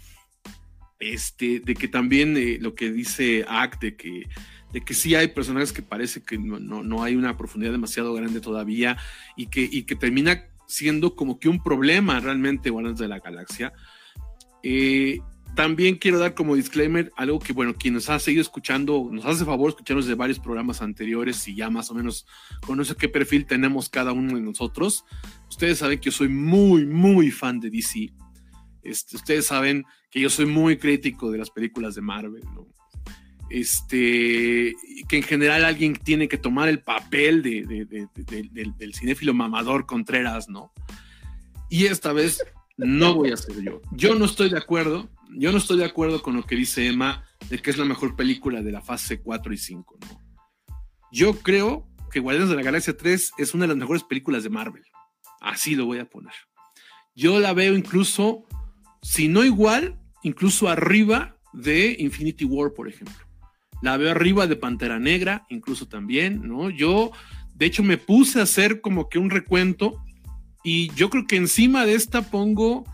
B: Este, de que también eh, lo que dice Act, de que, de que sí hay personajes que parece que no, no, hay una profundidad demasiado grande todavía y que, y que termina siendo como que un problema realmente Guardianes de la Galaxia. Eh, también quiero dar como disclaimer algo que, bueno, quien nos ha seguido escuchando, nos hace favor escucharnos de varios programas anteriores y ya más o menos conoce qué perfil tenemos cada uno de nosotros. Ustedes saben que yo soy muy, muy fan de DC. Este, ustedes saben que yo soy muy crítico de las películas de Marvel, ¿no? Este, que en general alguien tiene que tomar el papel de, del, cinéfilo mamador Contreras, ¿no? Y esta vez no voy a ser yo. Yo no estoy de acuerdo, yo no estoy de acuerdo con lo que dice Emma de que es la mejor película de la fase 4 y 5, ¿no? Yo creo que Guardianes de la Galaxia 3 es una de las mejores películas de Marvel. Así lo voy a poner. Yo la veo incluso si no igual, incluso arriba de Infinity War, por ejemplo. La veo arriba de Pantera Negra, incluso también, ¿no? Yo, de hecho, me puse a hacer como que un recuento y yo creo que encima de esta pongo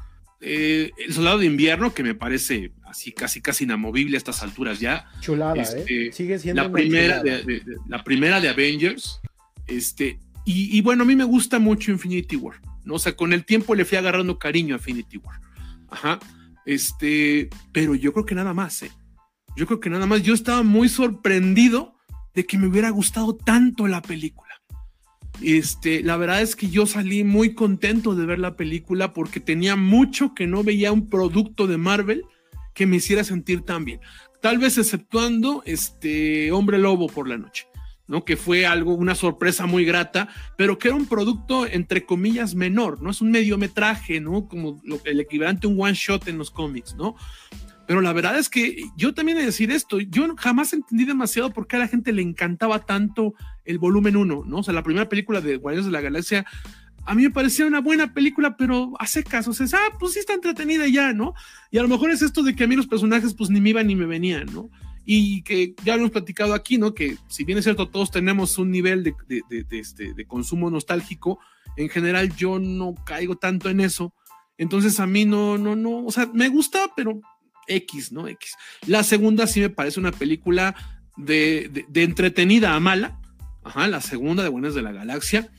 B: eh, El Soldado de Invierno, que me parece así casi casi inamovible a estas alturas ya.
A: Chulada, ¿eh? este,
B: Sigue siendo la primera de, la primera de Avengers. Este, y, y, bueno, a mí me gusta mucho Infinity War, ¿no? O sea, con el tiempo le fui agarrando cariño a Infinity War. Ajá. Este, pero yo creo que nada más, ¿eh? Yo creo que nada más. Yo estaba muy sorprendido de que me hubiera gustado tanto la película. Este, la verdad es que yo salí muy contento de ver la película porque tenía mucho que no veía un producto de Marvel que me hiciera sentir tan bien. Tal vez exceptuando este Hombre Lobo por la noche. ¿no? Que fue algo, una sorpresa muy grata, pero que era un producto, entre comillas, menor, ¿no? Es un mediometraje, ¿no? Como el equivalente a un one shot en los cómics, ¿no? Pero la verdad es que yo también he de decir esto, yo jamás entendí demasiado por qué a la gente le encantaba tanto el volumen 1, ¿no? O sea, la primera película de Guardianes de la Galaxia, a mí me parecía una buena película, pero hace caso, o sea, ah, pues sí está entretenida ya, ¿no? Y a lo mejor es esto de que a mí los personajes pues ni me iban ni me venían, ¿no? y que ya hemos platicado aquí, ¿no? Que si bien es cierto, todos tenemos un nivel de, este, de consumo nostálgico, en general yo no caigo tanto en eso. Entonces a mí no, no, no, o sea, me gusta, pero X, ¿no? X. La segunda sí me parece una película de, entretenida a mala. Ajá, la segunda de Buenas de la Galaxia.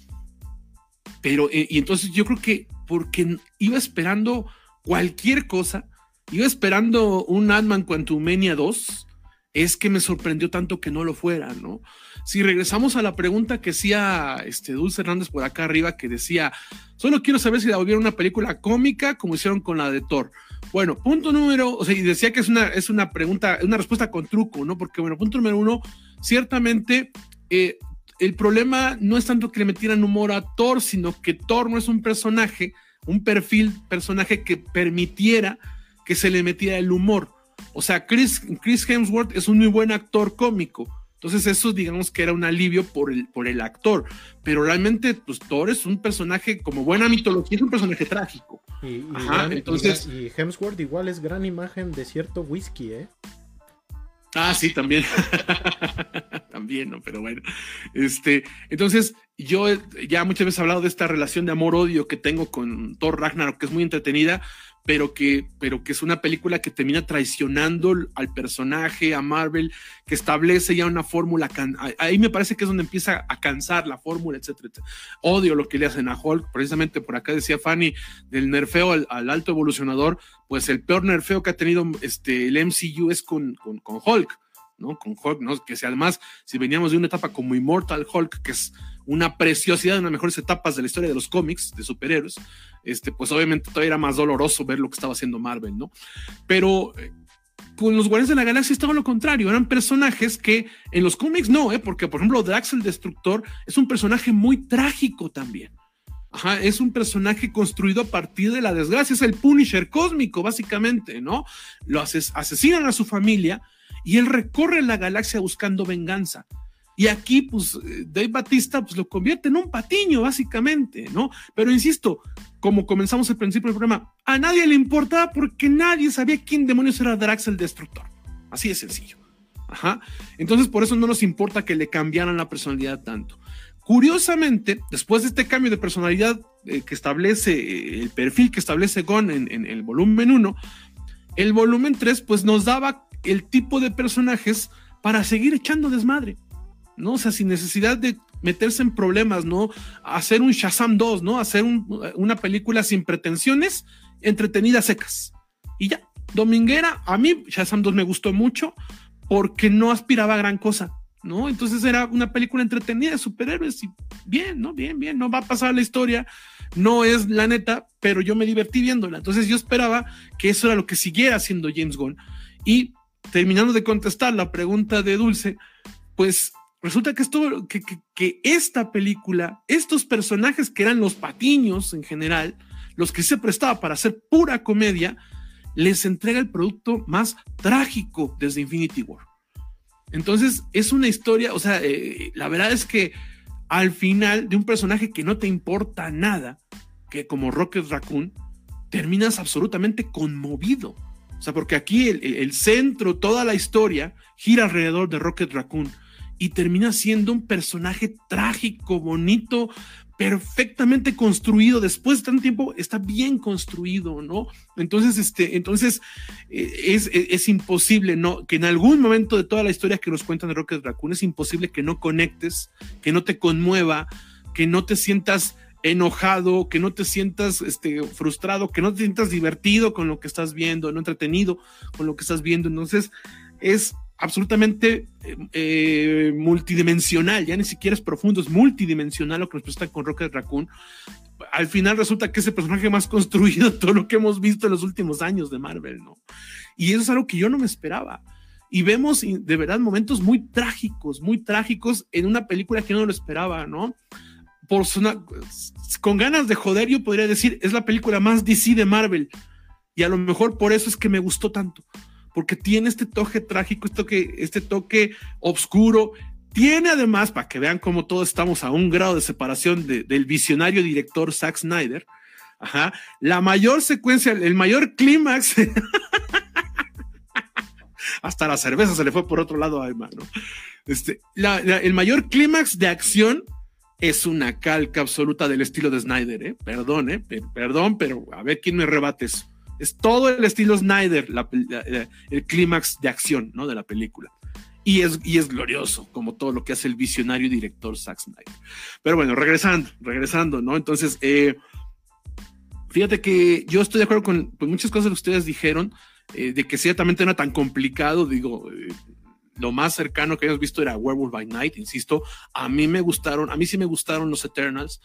B: Pero, eh, y entonces yo creo que porque iba esperando cualquier cosa, iba esperando un Ant-Man Quantumania 2, es que me sorprendió tanto que no lo fuera, ¿no? Si regresamos a la pregunta que hacía este Dulce Hernández por acá arriba, que decía, solo quiero saber si la volvieron una película cómica como hicieron con la de Thor. Bueno, punto número, o sea, y decía que es una, es una pregunta, una respuesta con truco, ¿no? Porque, bueno, punto número uno, ciertamente eh, el problema no es tanto que le metieran humor a Thor, sino que Thor no es un personaje, un perfil, personaje que permitiera que se le metiera el humor. O sea, Chris, Chris Hemsworth es un muy buen actor cómico. Entonces eso digamos que era un alivio por el, por el actor. Pero realmente, pues Thor es un personaje, como buena mitología, es un personaje trágico.
A: Y, Ajá, entonces... y, Hemsworth igual es gran imagen de cierto whisky, ¿eh?
B: Ah, sí, también. *laughs* también, ¿no? Pero bueno. Este, entonces, yo ya muchas veces he hablado de esta relación de amor-odio que tengo con Thor Ragnarok, que es muy entretenida, pero que, pero que es una película que termina traicionando al personaje, a Marvel, que establece ya una fórmula. Ahí me parece que es donde empieza a cansar la fórmula, etcétera, Odio lo que le hacen a Hulk, precisamente por acá decía Fanny, del nerfeo al, alto evolucionador, pues el peor nerfeo que ha tenido este, el MCU es con, con, con Hulk. ¿no? Con Hulk, ¿no? Que si además, si veníamos de una etapa como Immortal Hulk, que es una preciosidad, una de las mejores etapas de la historia de los cómics de superhéroes, este, pues obviamente todavía era más doloroso ver lo que estaba haciendo Marvel, ¿no? Pero eh, con los Guardianes de la Galaxia estaba lo contrario, eran personajes que en los cómics no, ¿eh? Porque, por ejemplo, Drax el Destructor es un personaje muy trágico también. Ajá, es un personaje construido a partir de la desgracia, es el Punisher cósmico, básicamente, ¿no? Lo asesinan a su familia y él recorre la galaxia buscando venganza. Y aquí, pues, Dave Batista, pues lo convierte en un patiño, básicamente, ¿no? Pero insisto, como comenzamos al principio del programa, a nadie le importaba porque nadie sabía quién demonios era Drax el Destructor. Así de sencillo. Ajá. Entonces, por eso no nos importa que le cambiaran la personalidad tanto. Curiosamente, después de este cambio de personalidad eh, que establece, eh, el perfil que establece Gon en, en el volumen 1, el volumen 3, pues nos daba el tipo de personajes para seguir echando desmadre. ¿No? O sea, sin necesidad de meterse en problemas, ¿no? Hacer un Shazam 2, ¿no? Hacer una película sin pretensiones, entretenidas secas. Y ya, Dominguera, a mí Shazam 2 me gustó mucho porque no aspiraba a gran cosa, ¿no? Entonces era una película entretenida de superhéroes y bien, ¿no? Bien, bien, no va a pasar la historia, no es la neta, pero yo me divertí viéndola. Entonces yo esperaba que eso era lo que siguiera haciendo James Gunn. Y terminando de contestar la pregunta de Dulce, pues resulta que, esto, que, que, esta película, estos personajes que eran los patiños en general, los que se prestaba para hacer pura comedia, les entrega el producto más trágico desde Infinity War. Entonces es una historia, o sea, eh, la verdad es que al final de un personaje que no te importa nada, que como Rocket Raccoon, terminas absolutamente conmovido. O sea, porque aquí el, el centro, toda la historia gira alrededor de Rocket Raccoon y termina siendo un personaje trágico, bonito, perfectamente construido. Después de tanto tiempo está bien construido, ¿no? Entonces, este, entonces eh, es, es, imposible, ¿no? Que en algún momento de toda la historia que nos cuentan de Rocket Raccoon es imposible que no conectes, que no te conmueva, que no te sientas enojado, que no te sientas este, frustrado, que no te sientas divertido con lo que estás viendo, no entretenido con lo que estás viendo. Entonces, es absolutamente eh, eh, multidimensional, ya ni siquiera es profundo, es multidimensional lo que nos presenta con Rocket Raccoon. Al final resulta que es el personaje más *laughs* construido de todo lo que hemos visto en los últimos años de Marvel, ¿no? Y eso es algo que yo no me esperaba. Y vemos de verdad momentos muy trágicos, muy trágicos en una película que no lo esperaba, ¿no? Por con ganas de joder, yo podría decir, es la película más DC de Marvel. Y a lo mejor por eso es que me gustó tanto porque tiene este toque trágico, este toque, este toque oscuro. Tiene además, para que vean cómo todos estamos a un grado de separación del visionario director Zack Snyder, ajá, la mayor secuencia, el mayor clímax, *laughs* hasta la cerveza se le fue por otro lado a hermano. Este, el mayor clímax de acción es una calca absoluta del estilo de Snyder, ¿eh? Perdón, ¿eh? Perdón, pero a ver quién me rebate eso. Es todo el estilo Snyder, el clímax de acción ¿no? de la película. Y es, y es glorioso, como todo lo que hace el visionario director Zack Snyder. Pero bueno, regresando, regresando, ¿no? Entonces, eh, fíjate que yo estoy de acuerdo con muchas cosas que ustedes dijeron, eh, de que ciertamente no era tan complicado, digo, eh, lo más cercano que hemos visto era Werewolf by Night, insisto, a mí me gustaron, a mí sí me gustaron los Eternals,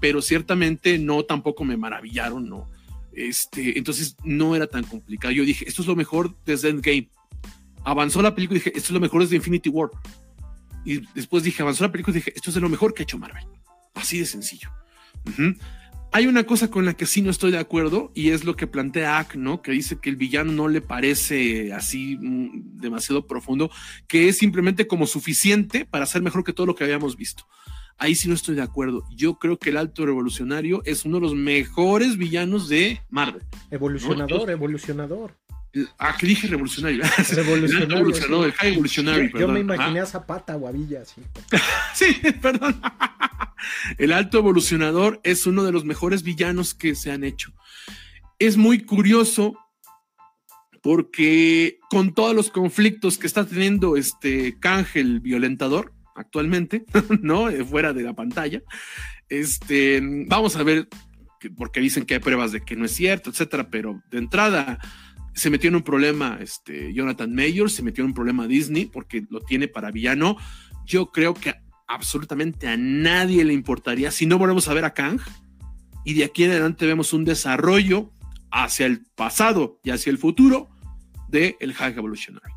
B: pero ciertamente no tampoco me maravillaron, ¿no? Este, entonces no era tan complicado. Yo dije, esto es lo mejor desde Endgame. Avanzó la película y dije, esto es lo mejor desde Infinity War. Y después dije, avanzó la película y dije, esto es lo mejor que ha hecho Marvel. Así de sencillo. Hay una cosa con la que sí no estoy de acuerdo y es lo que plantea Ack, ¿no? Que dice que el villano no le parece así mm, demasiado profundo, que es simplemente como suficiente para ser mejor que todo lo que habíamos visto. Ahí sí no estoy de acuerdo. Yo creo que el Alto Revolucionario es uno de los mejores villanos de Marvel.
A: Evolucionador, evolucionador.
B: Ah, que dije revolucionario.
A: Revolucionario. *laughs*
B: El, alto evolucionario, el high evolutionary,
A: Yo, me imaginé
B: Ajá.
A: a Zapata o a Villa así. *laughs*
B: Sí, perdón. *laughs* El alto evolucionador es uno de los mejores villanos que se han hecho. Es muy curioso porque con todos los conflictos que está teniendo este Cángel violentador actualmente, *laughs* ¿no? Eh, Fuera de la pantalla, este, vamos a ver, que- porque dicen que hay pruebas de que no es cierto, etcétera, pero de entrada se metió en un problema este, Jonathan Mayor, se metió en un problema Disney porque lo tiene para villano. Yo creo que absolutamente a nadie le importaría si no volvemos a ver a Kang y de aquí en adelante vemos un desarrollo hacia el pasado y hacia el futuro de el High Evolutionary.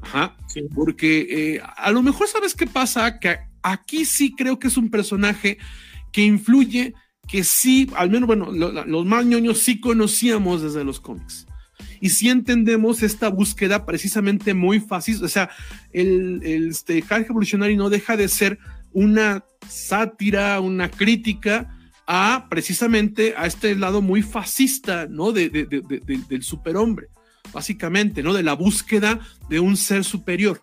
B: Ajá.
C: Sí.
B: Porque eh, a lo mejor sabes qué pasa, que aquí sí creo que es un personaje que influye, que sí, al menos, bueno, lo- los más ñoños sí conocíamos desde los cómics. Y sí entendemos esta búsqueda precisamente muy fácil. O sea, el, el este, High Evolutionary no deja de ser una sátira, una crítica a precisamente a este lado muy fascista, ¿no? De- del superhombre, básicamente, ¿no? De la búsqueda de un ser superior.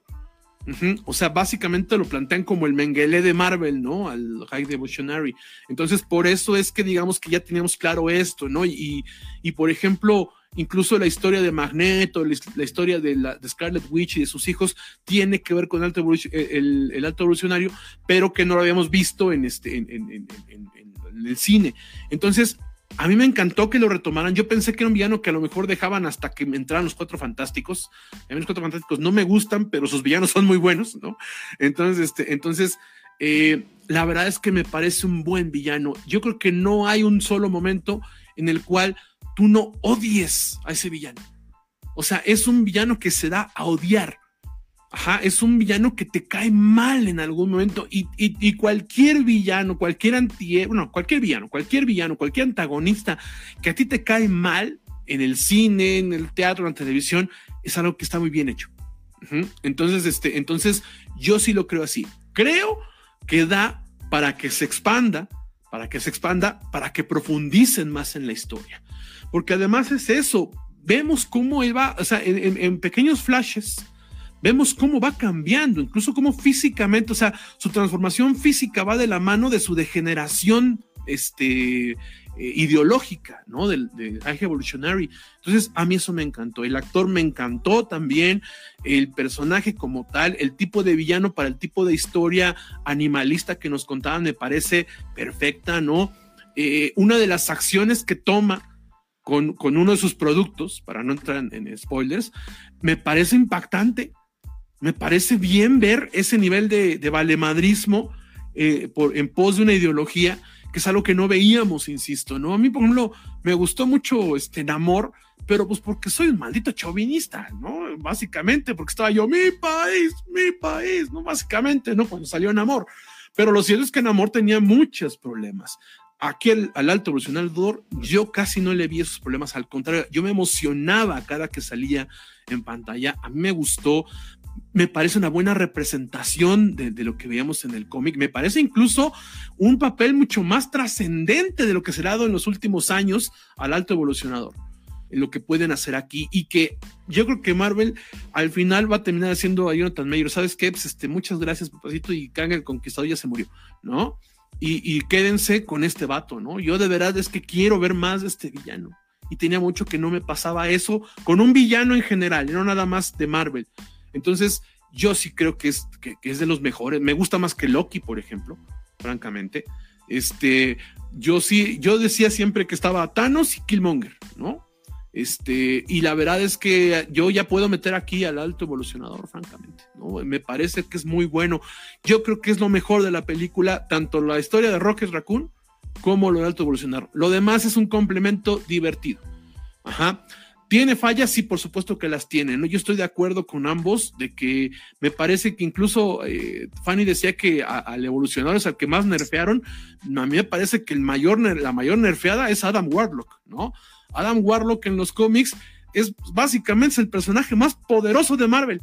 B: O sea, básicamente lo plantean como el Mengele de Marvel, ¿no? Al High Devotionary. Entonces, por eso es que digamos que ya teníamos claro esto, ¿no? Y, y por ejemplo, incluso la historia de Magneto, la, historia de, la, de Scarlet Witch y de sus hijos, tiene que ver con el alto, evoluc- el, el alto evolucionario, pero que no lo habíamos visto en, este, en- en- en el cine. Entonces, a mí me encantó que lo retomaran. Yo pensé que era un villano que a lo mejor dejaban hasta que entraran los cuatro fantásticos. A mí los cuatro fantásticos no me gustan, pero sus villanos son muy buenos, ¿no? Entonces, este, entonces eh, la verdad es que me parece un buen villano. Yo creo que no hay un solo momento en el cual tú no odies a ese villano. O sea, es un villano que se da a odiar. Ajá, es un villano que te cae mal en algún momento y, y- cualquier villano, cualquier anti, bueno, cualquier villano, cualquier villano, cualquier antagonista que a ti te cae mal en el cine, en el teatro, en la televisión, es algo que está muy bien hecho. Entonces, este, entonces yo sí lo creo así. Creo que da para que se expanda, para que se expanda, para que profundicen más en la historia. Porque además es eso, vemos cómo él va, o sea, en pequeños flashes, vemos cómo va cambiando, incluso cómo físicamente, o sea, su transformación física va de la mano de su degeneración este, eh, ideológica, ¿no? Del, del High Evolutionary. Entonces, a mí eso me encantó. El actor me encantó también, el personaje como tal, el tipo de villano para el tipo de historia animalista que nos contaban me parece perfecta, ¿no? Eh, una de las acciones que toma con, con uno de sus productos, para no entrar en, en spoilers, me parece impactante. Me parece bien ver ese nivel de, de valemadrismo eh, por, en pos de una ideología que es algo que no veíamos, insisto, ¿no? A mí, por ejemplo, me gustó mucho este Namor, pero pues porque soy un maldito chauvinista, ¿no? Básicamente, porque estaba yo, mi país, mi país, ¿no? Básicamente, ¿no? Cuando salió Namor. Pero lo cierto es que Namor tenía muchos problemas. Aquí al, al alto evolucionador, yo casi no le vi esos problemas, al contrario, yo me emocionaba cada que salía en pantalla, a mí me gustó, me parece una buena representación de, lo que veíamos en el cómic. Me parece incluso un papel mucho más trascendente de lo que se le ha dado en los últimos años al alto evolucionador. En lo que pueden hacer aquí y que yo creo que Marvel al final va a terminar haciendo a Jonathan Mayer. ¿Sabes qué? Pues este, muchas gracias, papacito. Y Kang el Conquistador ya se murió, ¿no? Y, y quédense con este vato, ¿no? Yo de verdad es que quiero ver más de este villano. Y tenía mucho que no me pasaba eso con un villano en general, no nada más de Marvel. Entonces, yo sí creo que es, que, es de los mejores. Me gusta más que Loki, por ejemplo, francamente. Este, yo sí, yo decía siempre que estaba Thanos y Killmonger, ¿no? Este, y la verdad es que yo ya puedo meter aquí al alto evolucionador, francamente, ¿no? Me parece que es muy bueno. Yo creo que es lo mejor de la película, tanto la historia de Rocket Raccoon como lo del alto evolucionador. Lo demás es un complemento divertido. Ajá. ¿Tiene fallas? Sí, por supuesto que las tiene. ¿no? Yo estoy de acuerdo con ambos de que me parece que incluso eh, Fanny decía que al evolucionador es al que más nerfearon. A mí me parece que el mayor, la mayor nerfeada es Adam Warlock, ¿no? Adam Warlock en los cómics es básicamente el personaje más poderoso de Marvel.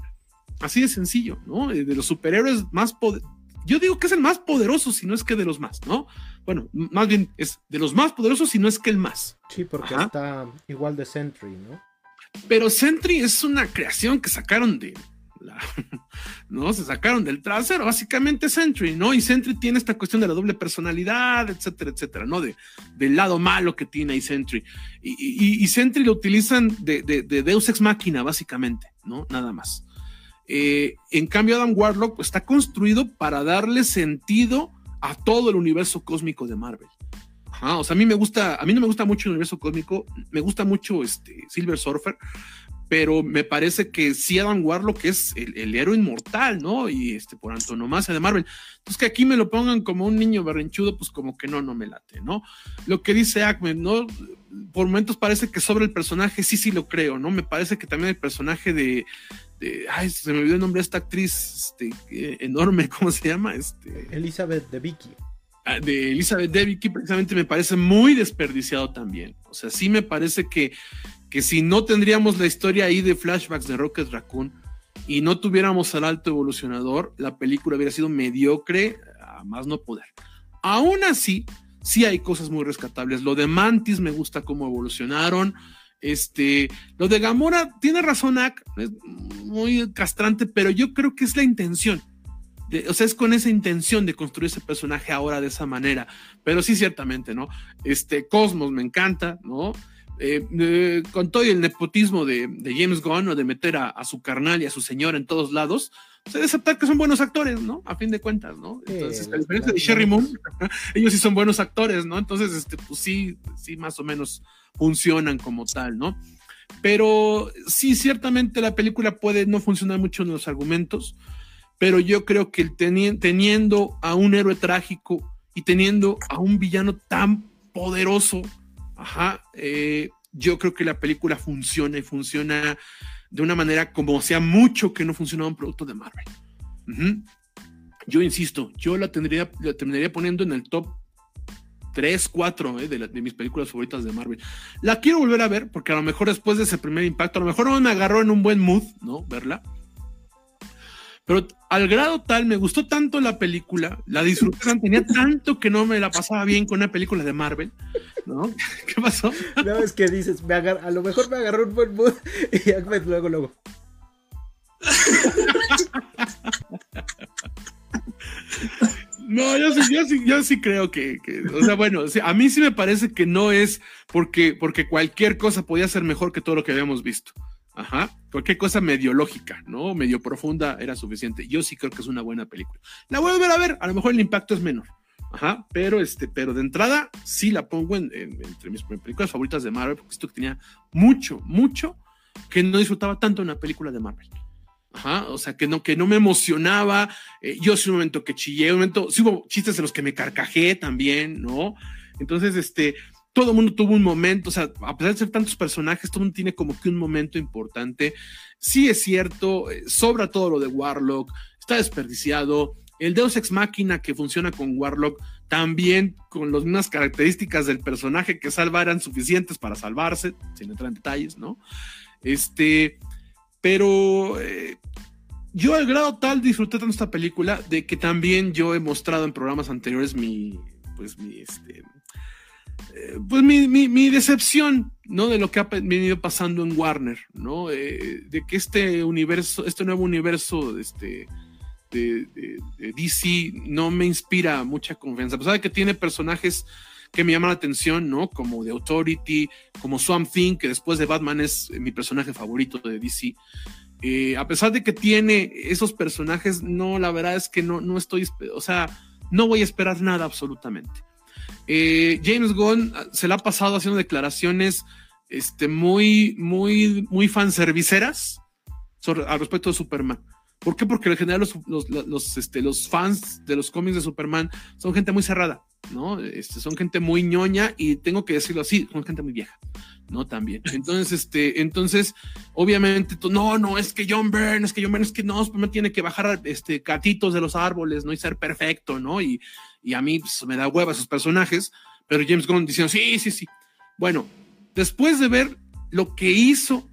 B: Así de sencillo, ¿no? Eh, De los superhéroes más poderosos. Yo digo que es el más poderoso, si no es que de los más, ¿no? Bueno, más bien es de los más poderosos, si no es que el más.
A: Sí, porque
B: Ajá.
A: está igual de Sentry, ¿no?
B: Pero Sentry es una creación que sacaron de la, *laughs* ¿no? Se sacaron del trasero, básicamente Sentry, ¿no? Y Sentry tiene esta cuestión de la doble personalidad, etcétera, etcétera, ¿no? De, del lado malo que tiene ahí Sentry. Y, y, Sentry lo utilizan de, de, de, Deus Ex Máquina, básicamente, ¿no? Nada más. Eh, en cambio, Adam Warlock está construido para darle sentido a todo el universo cósmico de Marvel. o sea, a mí me gusta, a mí no me gusta mucho el universo cósmico, me gusta mucho este Silver Surfer, pero me parece que sí Adam Warlock es el, el, héroe inmortal, ¿no? Y este, por antonomasia de Marvel. Entonces que aquí me lo pongan como un niño berrinchudo, pues como que no, no me late, ¿no? Lo que dice Ahmed, ¿no? Por momentos parece que sobre el personaje, sí, sí lo creo, ¿no? Me parece que también el personaje de, ay, se me olvidó el nombre de esta actriz este, enorme, *laughs* ¿cómo se llama? Este,
A: Elizabeth de Vicky.
B: Ah, de Elizabeth de Vicky, precisamente me parece muy desperdiciado también. O sea, sí me parece que, que si no tendríamos la historia ahí de flashbacks de Rocket Raccoon y no tuviéramos al alto evolucionador, la película hubiera sido mediocre a más no poder. Aún así, sí hay cosas muy rescatables. Lo de Mantis me gusta cómo evolucionaron. Este, lo de Gamora tiene razón, Ak, es muy castrante, pero yo creo que es la intención. O sea, es con esa intención de construir ese personaje ahora de esa manera. Pero sí, ciertamente, ¿no? Este, Cosmos me encanta, ¿no? Eh, eh, con todo el nepotismo de, James Gunn o de meter a, su carnal y a su señor en todos lados, se debe aceptar que son buenos actores, ¿no? A fin de cuentas, ¿no? Entonces, a diferencia de Sherry Moon, *laughs* ellos sí son buenos actores, ¿no? Entonces, este, pues sí, sí, más o menos funcionan como tal, ¿no? Pero sí, ciertamente la película puede no funcionar mucho en los argumentos, pero yo creo que teniendo a un héroe trágico y teniendo a un villano tan poderoso, eh, yo creo que la película funciona y funciona de una manera como sea mucho que no funcionaba un producto de Marvel. Yo insisto, yo la tendría, la terminaría poniendo en el top 3, 4 eh, de, de, mis películas favoritas de Marvel. La quiero volver a ver porque a lo mejor después de ese primer impacto, a lo mejor no me agarró en un buen mood, ¿no? Verla. Pero al grado tal, me gustó tanto la película, la disfruté, tenía tanto que no me la pasaba bien con una película de Marvel, ¿no? *laughs* ¿Qué pasó?
A: No, es que dices, me a lo mejor me agarró un buen mood *laughs* y Ahmed luego, luego.
B: No, yo sí, yo sí, yo sí creo que, que, o sea, bueno, a mí sí me parece que no es porque, porque cualquier cosa podía ser mejor que todo lo que habíamos visto. Ajá, cualquier cosa medio lógica, ¿no? Medio profunda era suficiente. Yo sí creo que es una buena película. La voy a ver a ver, a lo mejor el impacto es menor. Ajá, pero este, pero de entrada sí la pongo en, entre mis películas favoritas de Marvel, porque esto que tenía mucho, mucho que no disfrutaba tanto una película de Marvel. Ajá, o sea, que no, que no me emocionaba. Eh, yo sí un momento que chillé, un momento, sí hubo chistes en los que me carcajé también, ¿no? Entonces, este, todo el mundo tuvo un momento, o sea, a pesar de ser tantos personajes, todo el mundo tiene como que un momento importante. Sí es cierto, eh, sobra todo lo de Warlock, está desperdiciado. El Deus Ex Máquina que funciona con Warlock, también con las mismas características del personaje que salva eran suficientes para salvarse, sin entrar en detalles, ¿no? Este, pero eh, yo al grado tal disfruté tanto esta película de que también yo he mostrado en programas anteriores mi, pues mi, este, pues mi, decepción, ¿no? De lo que ha venido pasando en Warner, ¿no? Eh, de que este universo, este nuevo universo este, de, DC no me inspira mucha confianza. A pesar de que tiene personajes que me llaman la atención, ¿no? Como The Authority, como Swamp Thing, que después de Batman es mi personaje favorito de DC. Eh, a pesar de que tiene esos personajes, no, la verdad es que no, no estoy, o sea, no voy a esperar nada absolutamente. Eh, James Gunn ah, se la ha pasado haciendo declaraciones este, muy, muy, muy fanserviceras al respecto de Superman. ¿Por qué? Porque en general los, los, este, los, fans de los cómics de Superman son gente muy cerrada, ¿no? Este, son gente muy ñoña y tengo que decirlo así, son gente muy vieja, ¿no? También. Entonces, este, entonces, obviamente, no, no, es que John Byrne, es que John Byrne, es que no, Superman tiene que bajar este, catitos de los árboles, ¿no? Y ser perfecto, ¿no? Y, y a mí pues, me da hueva esos personajes, pero James Gunn diciendo, sí, sí, sí. Bueno, después de ver lo que hizo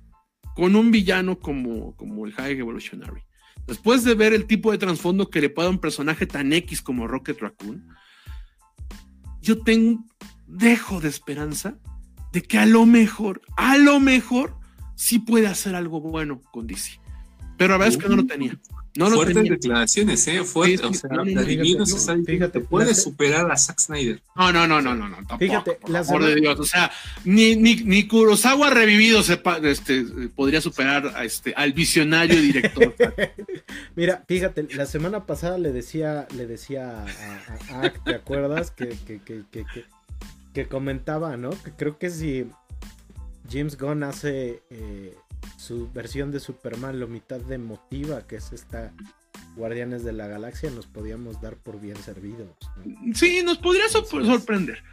B: con un villano como, como el High Evolutionary, después de ver el tipo de trasfondo que le puede a un personaje tan X como Rocket Raccoon, yo tengo, dejo de esperanza de que a lo mejor, a lo mejor, sí puede hacer algo bueno con DC. Pero la verdad es que no lo tenía. No
C: Fuertes tenía. declaraciones, ¿eh? Fuerte, o sea, no, no, fíjate, se está fíjate, puede superar a Zack Snyder.
B: No, no, no, no, no, no tampoco, fíjate, por amor de Dios. O sea, ni, ni, ni Kurosawa revivido se, este, podría superar a este, al visionario director. *laughs*
A: Mira, fíjate, la semana pasada le decía, le decía a, a, a ¿te acuerdas? Que, que, que, que, que, comentaba, ¿no? Que creo que si James Gunn hace... Eh, su versión de Superman, lo mitad de motiva, que es esta Guardianes de la Galaxia, nos podíamos dar por bien servidos.
B: Sí, nos podría sorprender.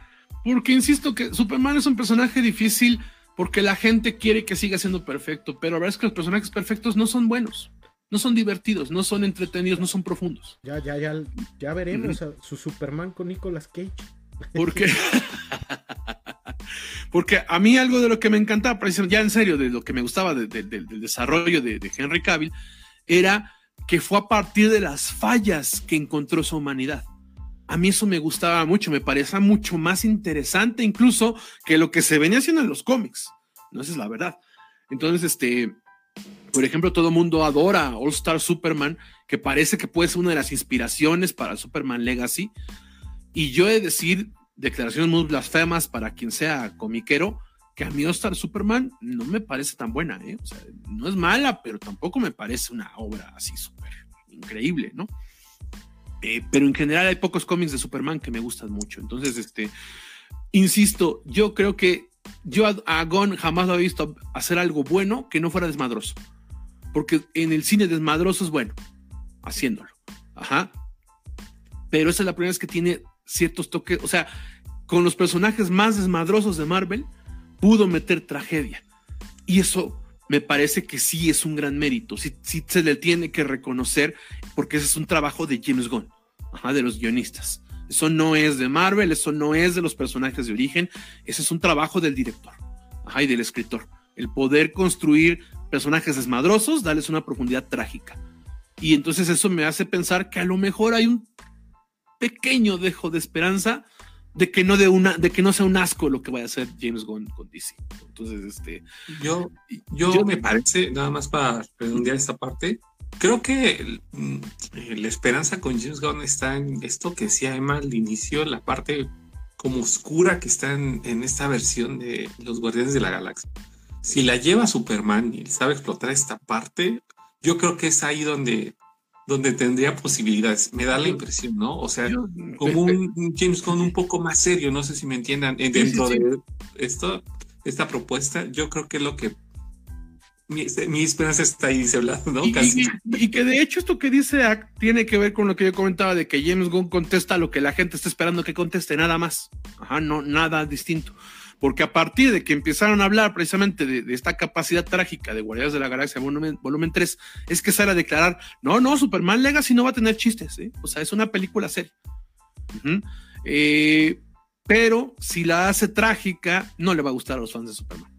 B: Porque insisto que Superman es un personaje difícil porque la gente quiere que siga siendo perfecto, pero la verdad es que los personajes perfectos no son buenos, no son divertidos, no son entretenidos, no son profundos.
A: Ya, ya, ya, ya veremos a su Superman con Nicolas Cage.
B: Porque *laughs* *laughs* Porque a mí algo de lo que me encantaba, ya en serio, de lo que me gustaba del desarrollo de, Henry Cavill, era que fue a partir de las fallas que encontró su humanidad. A mí eso me gustaba mucho, me parecía mucho más interesante incluso que lo que se venía haciendo en los cómics. No, esa es la verdad. Entonces, este, por ejemplo, todo el mundo adora All Star Superman, que parece que puede ser una de las inspiraciones para Superman Legacy. Y yo he de decir, declaraciones muy blasfemas para quien sea comiquero, que a mí Star Superman no me parece tan buena, ¿eh? O sea, no es mala, pero tampoco me parece una obra así súper increíble, ¿no? Eh, pero en general hay pocos cómics de Superman que me gustan mucho. Entonces, este, insisto, yo creo que yo a, a Gon jamás lo he visto hacer algo bueno que no fuera desmadroso. Porque en el cine desmadroso es bueno, haciéndolo. Ajá. Pero esa es la primera vez que tiene ciertos toques, o sea, con los personajes más desmadrosos de Marvel, pudo meter tragedia. Y eso me parece que sí es un gran mérito, sí, se le tiene que reconocer, porque ese es un trabajo de James Gunn, de los guionistas. Eso no es de Marvel, eso no es de los personajes de origen, ese es un trabajo del director ajá, y del escritor. El poder construir personajes desmadrosos, darles una profundidad trágica. Y entonces eso me hace pensar que a lo mejor hay un pequeño dejo de esperanza de que no de una, de que no sea un asco lo que vaya a hacer James Gunn con DC. Entonces, este.
C: Yo, yo, me parece, nada más para redondear esta parte, creo que mm, la esperanza con James Gunn está en esto que decía Emma al inicio, la parte como oscura que está en, en esta versión de los Guardianes de la Galaxia. Si la lleva Superman y sabe explotar esta parte, yo creo que es ahí donde donde tendría posibilidades. Me da la impresión, ¿no? O sea, como un James Gunn un poco más serio, no sé si me entiendan, eh, dentro de esto, esta propuesta, yo creo que es lo que mi, esperanza está ahí, dice ¿no?
B: Y, Y, que de hecho esto que dice tiene que ver con lo que yo comentaba de que James Gunn contesta lo que la gente está esperando que conteste, nada más. Ajá, no, nada distinto porque a partir de que empezaron a hablar precisamente de, esta capacidad trágica de Guardianes de la Galaxia volumen, volumen 3, es que sale a declarar, no, no, Superman Legacy no va a tener chistes, ¿eh? o sea, es una película seria. Eh, pero si la hace trágica, no le va a gustar a los fans de Superman.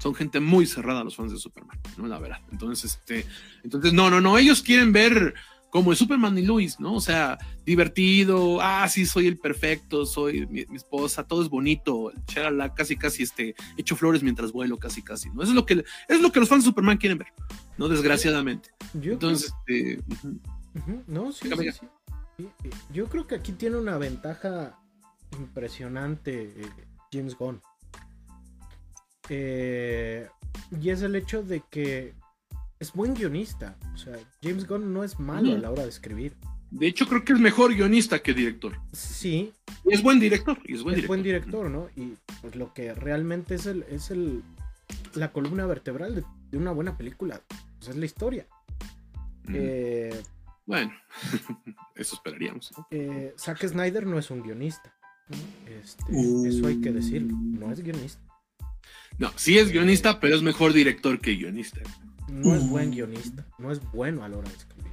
B: Son gente muy cerrada los fans de Superman, ¿no? La verdad. Entonces, este, entonces, no, no, no, ellos quieren ver como el Superman y Luis, ¿no? O sea, divertido, ah, sí, soy el perfecto, soy mi, esposa, todo es bonito, charala, casi, casi, este, hecho flores mientras vuelo, casi, casi, ¿no? Eso es lo que, es lo que los fans de Superman quieren ver, ¿no? Desgraciadamente. Entonces, este...
A: No, sí, sí, sí, Yo creo que aquí tiene una ventaja impresionante eh, James Gunn. Eh, y es el hecho de que es buen guionista. O sea, James Gunn no es malo a la hora de escribir.
B: De hecho, creo que es mejor guionista que director.
A: Sí.
B: es buen director. Y es buen
A: es
B: director.
A: buen director, ¿no? Y pues lo que realmente es el, es el la columna vertebral de, una buena película. Pues es la historia. Eh,
B: bueno, *laughs* eso esperaríamos.
A: Eh, Zack Snyder no es un guionista. Este, eso hay que decirlo. No es guionista.
B: No, sí es guionista, pero es mejor director que guionista
A: no es buen guionista, no es bueno a la hora de escribir.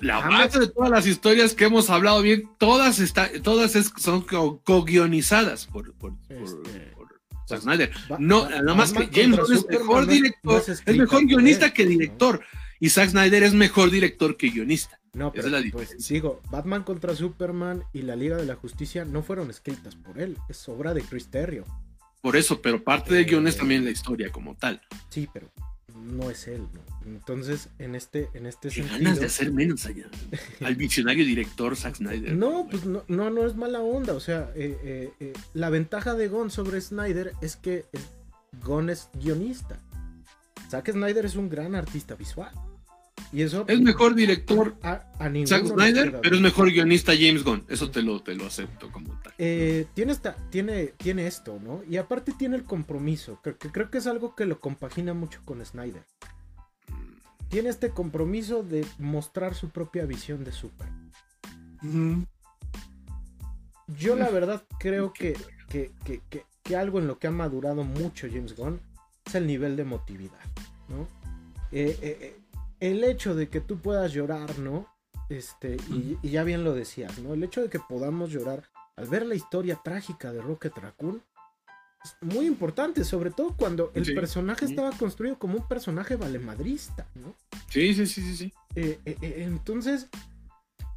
B: la, base de todas las historias que hemos hablado bien, todas está, todas son co-guionizadas por, por, este, Zack Snyder. No, nada más que James es mejor director, es, mejor guionista que director. Y Zack Snyder es mejor director que guionista.
A: No, pero pues digo, Batman contra Superman y la Liga de la Justicia no fueron escritas por él, es obra de Chris Terrio.
B: Por eso, pero parte del guion es también la historia como tal.
A: Sí, pero no es él, ¿no? Entonces, en este, en este
B: Qué
A: sentido.
B: ganas de hacer menos allá. *laughs* Al visionario director Zack Snyder.
A: No, pues no, no, no es mala onda. O sea, eh, eh, eh, la ventaja de Gon sobre Snyder es que Gon es guionista. Zack Snyder es un gran artista visual. Y eso
B: Es mejor director
A: a,
B: Zack Snyder, pero es mejor guionista James Gunn. Eso te lo, te lo acepto como tal.
A: Eh, tiene, esta, tiene, tiene esto, ¿no? Y aparte tiene el compromiso, que, que creo que es algo que lo compagina mucho con Snyder. Tiene este compromiso de mostrar su propia visión de Super. Yo la verdad creo que, que, que- que- que algo en lo que ha madurado mucho James Gunn es el nivel de emotividad, ¿no? Eh, eh, eh, el hecho de que tú puedas llorar, ¿no? Este, y, y ya bien lo decías, ¿no? El hecho de que podamos llorar al ver la historia trágica de Rocket Raccoon es muy importante, sobre todo cuando el
B: Sí.
A: personaje estaba construido como un personaje valemadrista, ¿no?
B: Sí, sí, sí, sí, sí.
A: Eh, eh, eh, entonces,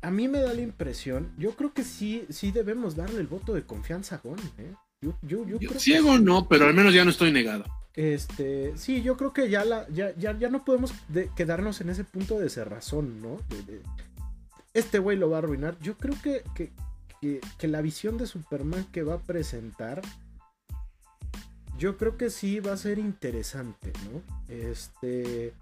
A: a mí me da la impresión, yo creo que sí, sí debemos darle el voto de confianza a Gon, ¿eh? Yo, yo, yo
B: Yo
A: creo
B: ciego no, pero al menos ya no estoy negado.
A: Este, sí, yo creo que ya, no podemos de- quedarnos en ese punto de cerrazón, ¿no? Este güey lo va a arruinar. Yo creo que, la visión de Superman que va a presentar, yo creo que sí va a ser interesante, ¿no? Este,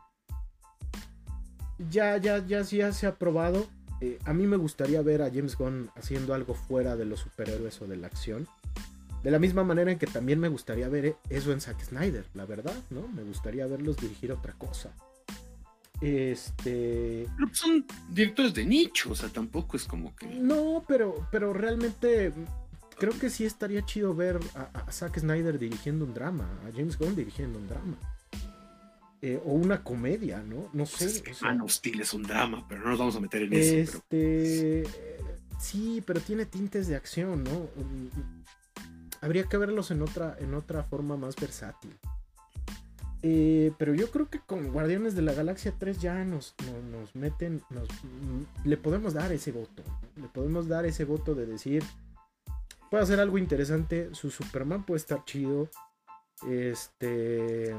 A: ya, ya, ya, ya se ha probado. Eh, a mí me gustaría ver a James Gunn haciendo algo fuera de los superhéroes o de la acción. De la misma manera en que también me gustaría ver eso en Zack Snyder, la verdad, ¿no? Me gustaría verlos dirigir otra cosa. Este.
B: Pero pues son directores de nicho, o sea, tampoco es como que.
A: No, pero, pero realmente creo que sí estaría chido ver a, a Zack Snyder dirigiendo un drama, a James Gunn dirigiendo un drama. Eh, o una comedia, ¿no? No sé. o sea,
B: Man of Steel es un drama, pero no nos vamos a meter en eso. pero-
A: Este. Sí, pero tiene tintes de acción, ¿no? Habría que verlos en otra, en otra forma más versátil. Eh, pero yo creo que con Guardianes de la Galaxia 3 ya nos, no- nos meten, nos, mm, le podemos dar ese voto. Le podemos dar ese voto de decir, puede hacer algo interesante, su Superman puede estar chido. Este...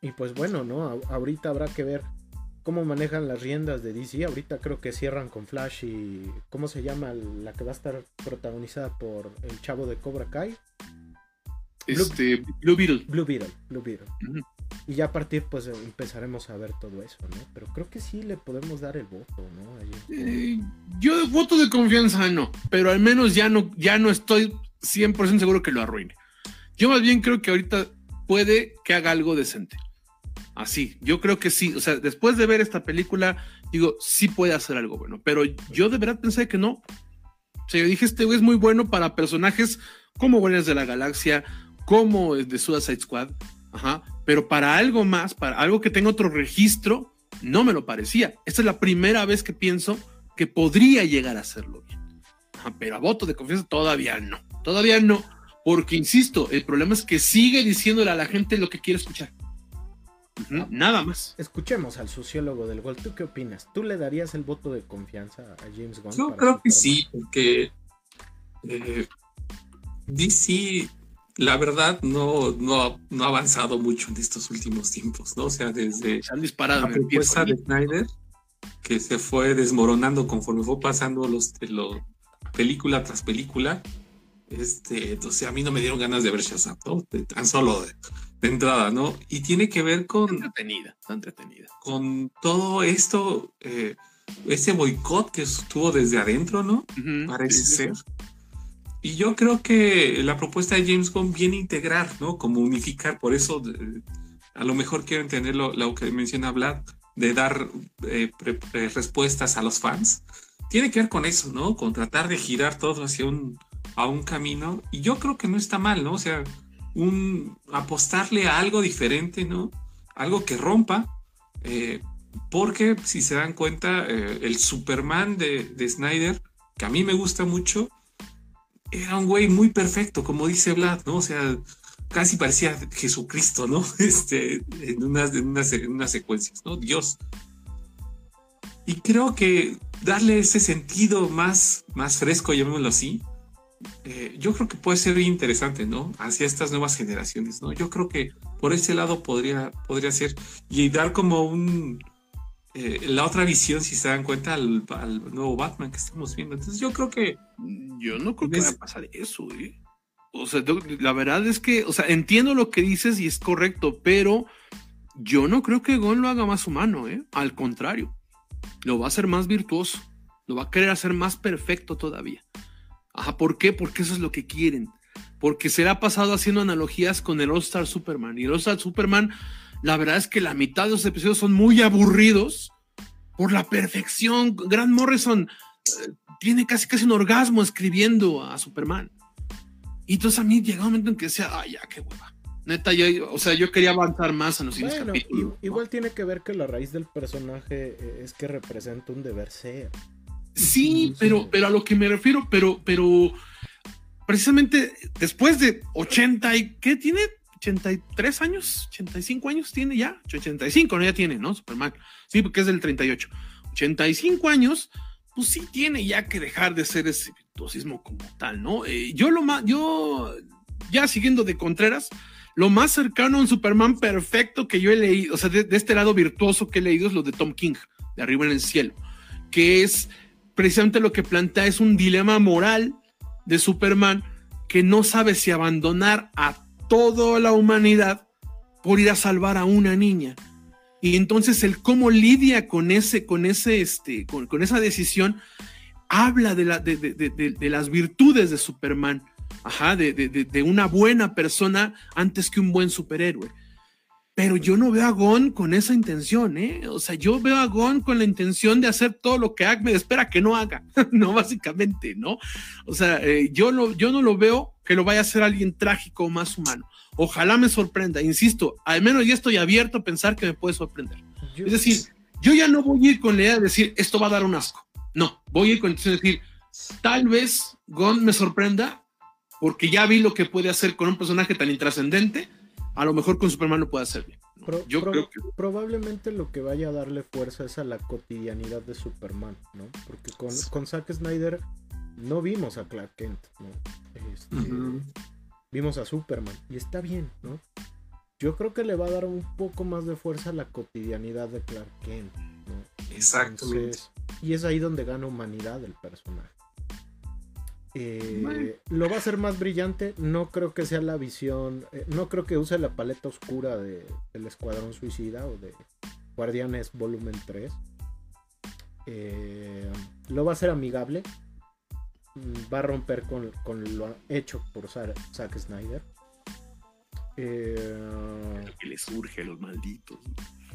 A: Y pues bueno, ¿no? Ahorita habrá que ver cómo manejan las riendas de DC. Ahorita creo que cierran con Flash y. ¿Cómo se llama la que va a estar protagonizada por el chavo de Cobra Kai?
B: Este, Blue Beetle.
A: Blue Beetle. Blue Beetle. Y ya a partir, pues empezaremos a ver todo eso, ¿no? Pero creo que sí le podemos dar el voto, ¿no? Ahí.
B: Eh, yo voto de confianza no, pero al menos ya no, ya no estoy 100% seguro que lo arruine. Yo más bien creo que ahorita puede que haga algo decente. Así, yo creo que sí. O sea, después de ver esta película, digo, sí puede hacer algo bueno, pero yo de verdad pensé que no. O sea, yo dije, este güey es muy bueno para personajes como Guardianes de la Galaxia, como de Suicide Squad, ajá, pero para algo más, para algo que tenga otro registro, no me lo parecía. Esta es la primera vez que pienso que podría llegar a hacerlo bien. Pero a voto de confianza todavía no. Todavía no. Porque, insisto, el problema es que sigue diciéndole a la gente lo que quiere escuchar. Nada más.
A: Escuchemos al sociólogo del gol. ¿Tú qué opinas? ¿Tú le darías el voto de confianza a James Gunn?
C: Yo creo que sí, porque eh, DC, la verdad, no, no, no ha avanzado mucho en estos últimos tiempos, ¿no? O sea, desde
B: Se han disparado
C: la propuesta de Snyder, que se fue desmoronando conforme fue pasando los, lo- película tras película. Este, entonces a mí no me dieron ganas de ver Shazam, ¿no? De- tan solo de, de entrada, ¿no? Y tiene que ver con,
B: entretenida, entretenida.
C: con todo esto, eh, ese boicot que estuvo desde adentro, ¿no?
B: Ujú,
C: parece
B: sí, sí,
C: ser. Y yo creo que la propuesta de James Gunn viene a integrar, ¿no? Como unificar, por eso eh, a lo mejor quiero entender lo, lo que menciona Vlad, de dar eh, pre- eh, respuestas a los fans. Tiene que ver con eso, ¿no? Con tratar de girar todo hacia un, a un camino. Y yo creo que no está mal, ¿no? O sea, un, apostarle a algo diferente, ¿no? Algo que rompa. eh, porque si se dan cuenta, eh, el Superman de, de Snyder, que a mí me gusta mucho, era un güey muy perfecto, como dice Vlad, ¿no? O sea, casi parecía Jesucristo, ¿no? *laughs* Este, en unas, en unas, en unas secuencias, ¿no? Dios. Y creo que darle ese sentido más, más fresco, llamémoslo así, eh, yo creo que puede ser interesante, ¿no? Hacia estas nuevas generaciones, ¿no? Yo creo que por ese lado podría, podría ser y dar como un, eh, la otra visión, si se dan cuenta, al, nuevo Batman que estamos viendo. Entonces yo creo que...
B: Yo no creo que vaya a pasar eso, ¿eh? O sea, la verdad es que, o sea, entiendo lo que dices y es correcto, pero yo no creo que Gon lo haga más humano, ¿eh? Al contrario, lo va a hacer más virtuoso, lo va a querer hacer más perfecto todavía. Ajá, ¿por qué? Porque eso es lo que quieren. Porque se le ha pasado haciendo analogías con el All-Star Superman. Y el All-Star Superman, la verdad es que la mitad de los episodios son muy aburridos por la perfección. Grant Morrison eh, tiene casi casi un orgasmo escribiendo a Superman. Y entonces a mí llega un momento en que decía, ay, ya, qué hueva. Neta, yo, o sea, yo quería avanzar más en los capítulos.
A: Igual tiene que ver que la raíz del personaje eh, es que representa un deber ser.
B: Sí, pero, pero a lo que me refiero, pero, pero precisamente después de 80 y ¿qué tiene? 83 años, 85 años tiene ya, 85 no ya tiene, ¿no? Superman. Sí, porque es del 38. 85 años, pues sí tiene ya que dejar de ser ese virtuosismo como tal, ¿no? Eh, yo lo más, yo ya siguiendo de Contreras, lo más cercano a un Superman perfecto que yo he leído, o sea, de, este lado virtuoso que he leído es lo de Tom King, de arriba en el cielo, que es precisamente lo que plantea es un dilema moral de Superman que no sabe si abandonar a toda la humanidad por ir a salvar a una niña. Y entonces el cómo lidia con ese, con ese, este, con, esa decisión, habla de, la, de, de las virtudes de Superman ajá, de, de, una buena persona antes que un buen superhéroe. Pero yo no veo a Gon con esa intención, ¿eh? O sea, yo veo a Gon con la intención de hacer todo lo que Acme espera que no haga, *laughs* ¿no? Básicamente, ¿no? O sea, eh, yo, lo, yo no lo veo que lo vaya a hacer alguien trágico o más humano. Ojalá me sorprenda, insisto, al menos ya estoy abierto a pensar que me puede sorprender. Es decir, yo ya no voy a ir con la idea de decir, esto va a dar un asco. No, voy a ir con la intención de decir, tal vez Gon me sorprenda porque ya vi lo que puede hacer con un personaje tan intrascendente, a lo mejor con Superman lo puede hacer bien.
A: Yo creo que... Probablemente lo que vaya a darle fuerza es a la cotidianidad de Superman, ¿no? Porque con, con Zack Snyder no vimos a Clark Kent, ¿no? Este, vimos a Superman y está bien, ¿no? Yo creo que le va a dar un poco más de fuerza a la cotidianidad de Clark Kent, ¿no?
C: Exactamente.
A: y es ahí donde gana humanidad el personaje. Eh, lo va a hacer más brillante. No creo que sea la visión. Eh, no creo que use la paleta oscura de, del Escuadrón Suicida o de Guardianes Volumen 3. Eh, lo va a hacer amigable. Mm, va a romper con, lo hecho por Zack Snyder.
B: que le surge a los malditos.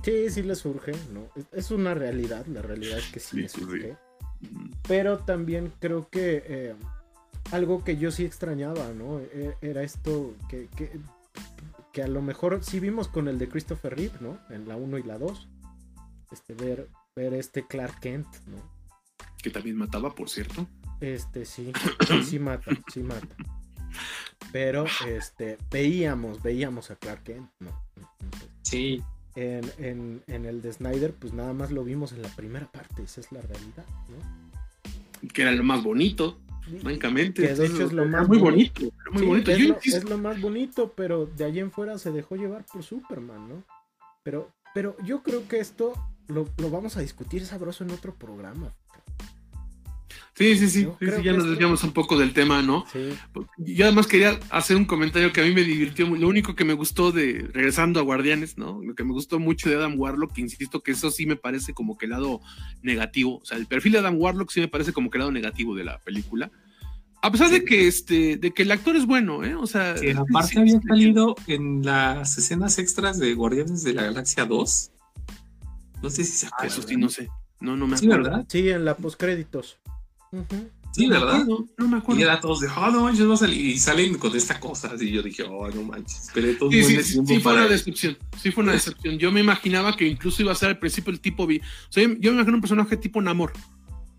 A: Sí, sí le surge, ¿no? Es una realidad, la realidad es que sí, le surge. Pero también creo que algo que yo sí extrañaba, ¿no? E, era esto que, que, a lo mejor sí vimos con el de Christopher Reeve, ¿no? En la 1 y la 2. Este, ver, ver este Clark Kent, ¿no?
B: Que también mataba, por cierto.
A: Este, *clears throat* sí, sí, mata, sí mata. Pero, este, veíamos, veíamos a Clark Kent, ¿no?
C: sí.
A: En, en, en, el de Snyder, pues nada más lo vimos en la primera parte, esa es la realidad, ¿no?
B: Que era lo más bonito. Francamente,
A: que de hecho es lo más
B: muy bonito, muy bonito.
A: Es, lo, más bonito, pero de allí en fuera se dejó llevar por Superman, ¿no? Pero, pero yo creo que esto lo, lo vamos a discutir sabroso en otro programa.
B: Sí, sí, sí, ya nos desviamos un poco del tema, ¿no? Sí. Yo además quería hacer un comentario que a mí me divirtió, lo único que me gustó de, regresando a Guardianes, ¿no? Lo que me gustó mucho de Adam Warlock, que insisto que eso sí me parece como que el lado negativo, o sea, el perfil de Adam Warlock sí me parece como que el lado negativo de la película. A pesar de que este, de que el actor es bueno, ¿eh? O sea.
C: Que aparte había salido en las escenas extras de Guardianes de la Galaxia 2. No sé si se
B: acuerdan. Eso sí, no sé. No, no me acuerdo.
A: Sí, ¿verdad? Sí, en la postcréditos.
C: Sí, ¿verdad? No, me acuerdo. Y era todos de, oh, no manches, va a salir. Y salen con esta cosa. Y yo dije, oh, no manches. Esperé todo
B: sí, sí, sí, fue una decepción. Sí, fue una decepción. Yo me imaginaba que incluso iba a ser al principio el tipo. O sea, yo me imagino un personaje tipo Namor.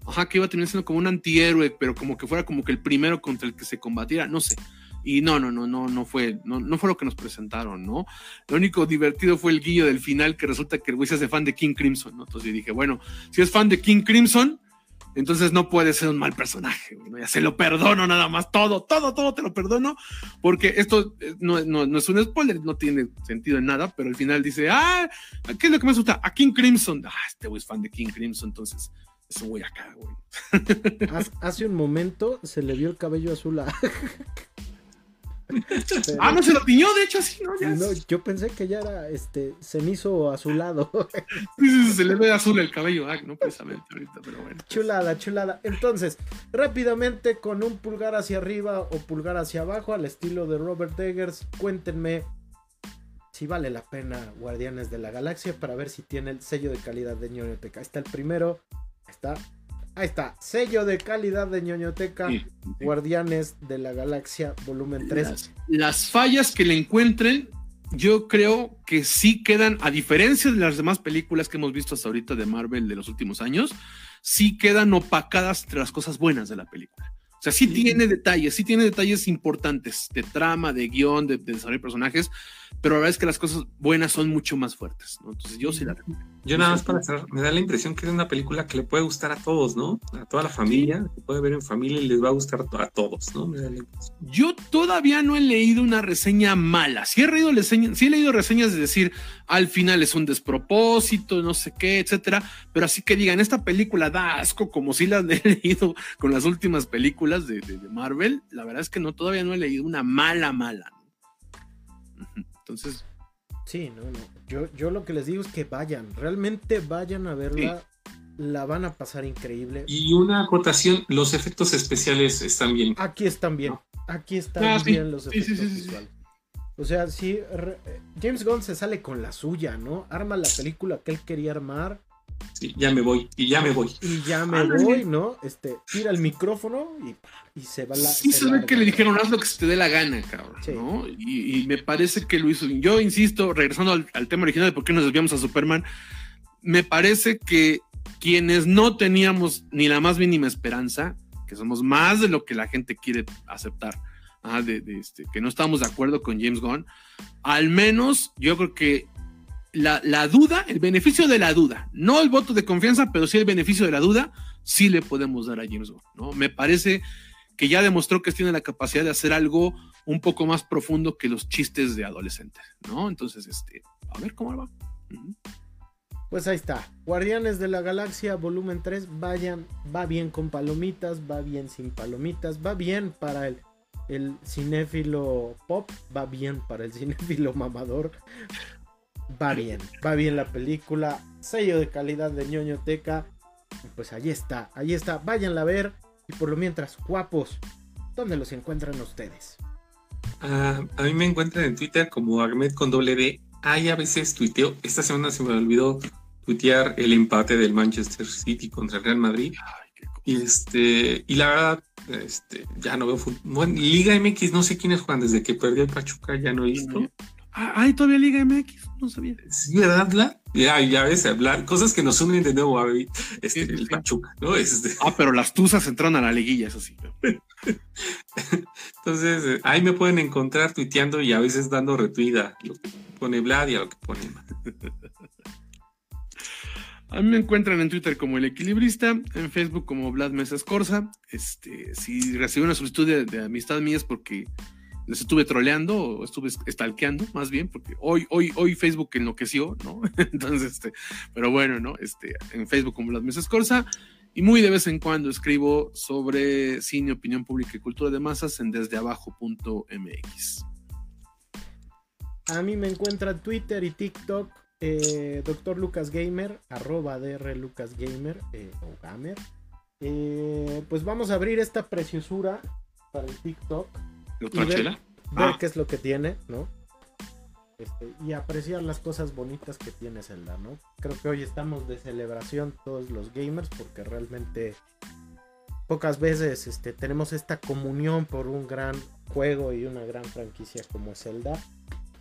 B: Ajá, que iba a terminar siendo como un antihéroe, pero como que fuera como que el primero contra el que se combatiera. No sé. Y no, no, no, no, no fue, no, no fue lo que nos presentaron, ¿no? Lo único divertido fue el guillo del final, que resulta que el güey se hace fan de King Crimson, ¿no? Entonces dije, bueno, si es fan de King Crimson, Entonces no puede ser un mal personaje, ¿no? Ya se lo perdono nada más, todo, todo, todo te lo perdono, porque esto eh, no, no, no es un spoiler, no tiene sentido en nada, pero al final dice, ah, ¿qué es lo que me gusta? A King Crimson. Ah, este güey es fan de King Crimson, entonces es un güey acá, güey.
A: Hace un momento se le vio el cabello azul a. *laughs* Pero-
B: Ah, no se lo tiñó, de hecho, así, ¿no? Ya
A: No, yo pensé que ya era este cenizo azulado. *laughs*
B: Sí, sí, se le ve azul el cabello, ah, no precisamente ahorita, pero bueno.
A: chulada, chulada. Entonces, rápidamente con un pulgar hacia arriba o pulgar hacia abajo al estilo de Robert Eggers, cuéntenme si vale la pena Guardianes de la Galaxia para ver si tiene el sello de calidad de ñoñoteca. Ahí está el primero. Está. Ahí está. Sello de calidad de ñoñoteca.
B: Sí, sí.
A: Guardianes de la Galaxia volumen 3.
B: Las, las fallas que le encuentren, yo creo que sí quedan, a diferencia de las demás películas que hemos visto hasta ahorita de Marvel de los últimos años, sí quedan opacadas entre las cosas buenas de la película. O sea, sí, tiene detalles, sí tiene detalles importantes de trama, de guion, de, de desarrollo de personajes, pero la verdad es que las cosas buenas son mucho más fuertes, ¿no? Entonces yo sí la
C: Yo nada más para cerrar, me da la impresión que es una película que le puede gustar a todos, ¿no? A toda la familia, se puede ver en familia y les va a gustar a todos, ¿no? Me da la impresión.
B: Yo todavía no he leído una reseña mala. Sí he leído, reseña- sí he leído reseñas de decir al final es un despropósito, no sé qué, etcétera. Pero así que digan, esta película da asco, como si las *laughs* he leído con las últimas películas de, de- de Marvel. La verdad es que no, todavía no he leído una mala, mala. ¿no? Entonces,
A: Sí, no, no. Yo, yo lo que les digo es que vayan, realmente vayan a verla. La van a pasar increíble.
C: Y una acotación, los efectos especiales están bien.
A: Aquí están bien. Aquí están
B: Ah, sí.
A: bien los efectos
B: sí, sí, sí, sí.
A: visuales. O sea, sí, re- eh, James Gunn se sale con la suya, ¿no? Arma la película que él quería armar
C: Sí, ya me voy, y ya me voy.
A: y ya me
B: Ándale.
A: voy, ¿no? Este, tira el micrófono y, y se va la.
B: sí se ve que le dijeron, haz lo que se te dé la gana, cabrón,
A: Sí.
B: ¿no? Y, y me parece que lo hizo. Yo insisto, regresando al, al tema original de por qué nos desviamos a Superman, me parece que quienes no teníamos ni la más mínima esperanza, que somos más de lo que la gente quiere aceptar, ah, de, de este, que no estamos de acuerdo con James Gunn, al menos yo creo que la, la duda, el beneficio de la duda, no el voto de confianza, pero sí el beneficio de la duda, sí le podemos dar a James ¿no? Me parece que ya demostró que tiene la capacidad de hacer algo un poco más profundo que los chistes de adolescentes, ¿no? Entonces, este, a ver cómo va.
A: Pues ahí está. Guardianes de la Galaxia, volumen 3. Vayan, va bien con palomitas, va bien sin palomitas, va bien para el, el cinéfilo pop, va bien para el *laughs* cinéfilo mamador. Va bien, va bien la película. Sello de calidad de ñoñoteca. Y Pues ahí está, ahí está. Váyanla a ver. Y por lo mientras, guapos, ¿dónde los encuentran ustedes?
C: Ah, a mí me encuentran en Twitter como Ahmed con doble D. Ay, a veces tuiteo. Esta semana se me olvidó tuitear el empate del Manchester City contra el Real Madrid. Y este, y la verdad, este, ya no veo fútbol. Bueno, Liga MX, no sé quiénes juegan desde que perdió el Pachuca, ya no he visto.
B: Ah, ¿Hay todavía Liga MX? No sabía.
C: Sí, ¿verdad, Bla? Ya, ya ves, hablar, cosas que nos unen de nuevo a este, el
B: sí.
C: Pachuca, ¿no? Este,
B: Ah, pero las Tuzas entraron a la liguilla, eso sí.
C: entonces, eh, ahí me pueden encontrar tuiteando y a veces dando retweet a lo que pone Vlad y a lo que pone.
B: A mí me encuentran en Twitter como El Equilibrista, en Facebook como Vlad Mesa Escorza. Este, si recibí una solicitud de, de amistad mía es porque les estuve troleando o estuve stalkeando, más bien, porque hoy, hoy, hoy Facebook enloqueció, ¿no? *laughs* Entonces, este, pero bueno, ¿no? Este, en Facebook como Vlad Mesa Escorza. Y muy de vez en cuando escribo sobre cine, opinión pública y cultura de masas en desdeabajo.mx.
A: A mí me encuentran Twitter y TikTok, eh, Dr. Lucas Gamer, arroba DR Lucas Gamer eh, o Gamer. Eh, pues vamos a abrir esta preciosura para el TikTok,
B: ¿Otra
A: Y ver-
B: chela?
A: ver
B: Ah.
A: qué es lo que tiene, ¿no? Este, y apreciar las cosas bonitas que tiene Zelda, ¿no? Creo que hoy estamos de celebración todos los gamers porque realmente pocas veces este, tenemos esta comunión por un gran juego y una gran franquicia como Zelda.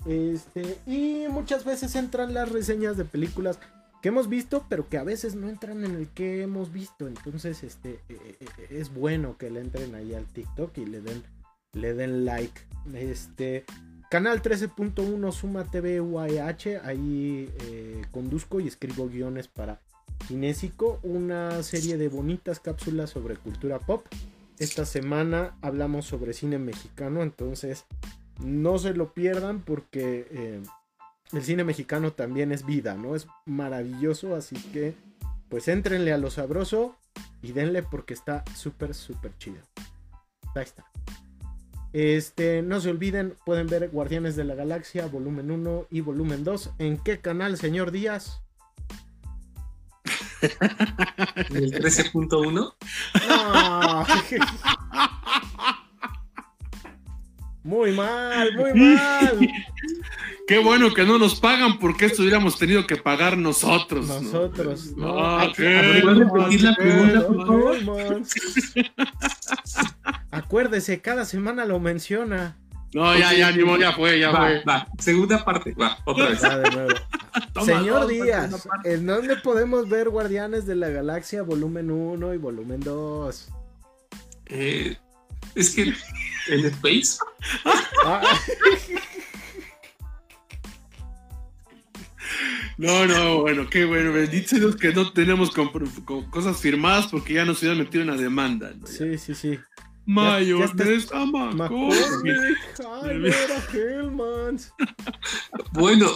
A: Este, y muchas veces entran las reseñas de películas que hemos visto, pero que a veces no entran en el que hemos visto. Entonces, este, eh, eh, es bueno que le entren ahí al TikTok y le den, le den like. Este, canal 13.1 Suma TV UAH, ahí eh, conduzco y escribo guiones para Kinésico, una serie de bonitas cápsulas sobre cultura pop. Esta semana hablamos sobre cine mexicano, entonces no se lo pierdan porque eh, el cine mexicano también es vida, ¿no? Es maravilloso, así que pues éntrenle a lo sabroso y denle porque está súper, súper chido. Ahí está. Este, no se olviden, pueden ver Guardianes de la Galaxia, volumen 1 y volumen 2. ¿En qué canal, señor Díaz? *laughs*
C: ¿El 13.1? No. *laughs*
A: muy mal, muy mal. *laughs*
B: Qué bueno que no nos pagan porque esto hubiéramos tenido que pagar nosotros.
A: Nosotros.
B: No,
A: no,
C: repetir la pregunta, por favor?
A: Acuérdese, cada semana lo menciona.
B: No, ya, ya, ya, ya fue, ya
C: va,
B: fue.
C: Va, segunda parte, va, otra vez.
A: Va de nuevo. *laughs*
B: Toma,
A: Señor
B: dos,
A: Díaz. ¿en dónde podemos ver Guardianes de la Galaxia volumen 1 y volumen 2?
C: Eh, es que en Space,
A: Ah, *laughs*
B: No, no, bueno, qué bueno. Bendito Dios que no tenemos cosas firmadas porque ya nos hubieran metido en una demanda. ¿no?
A: sí, sí, sí.
B: Mayonesa
C: bueno,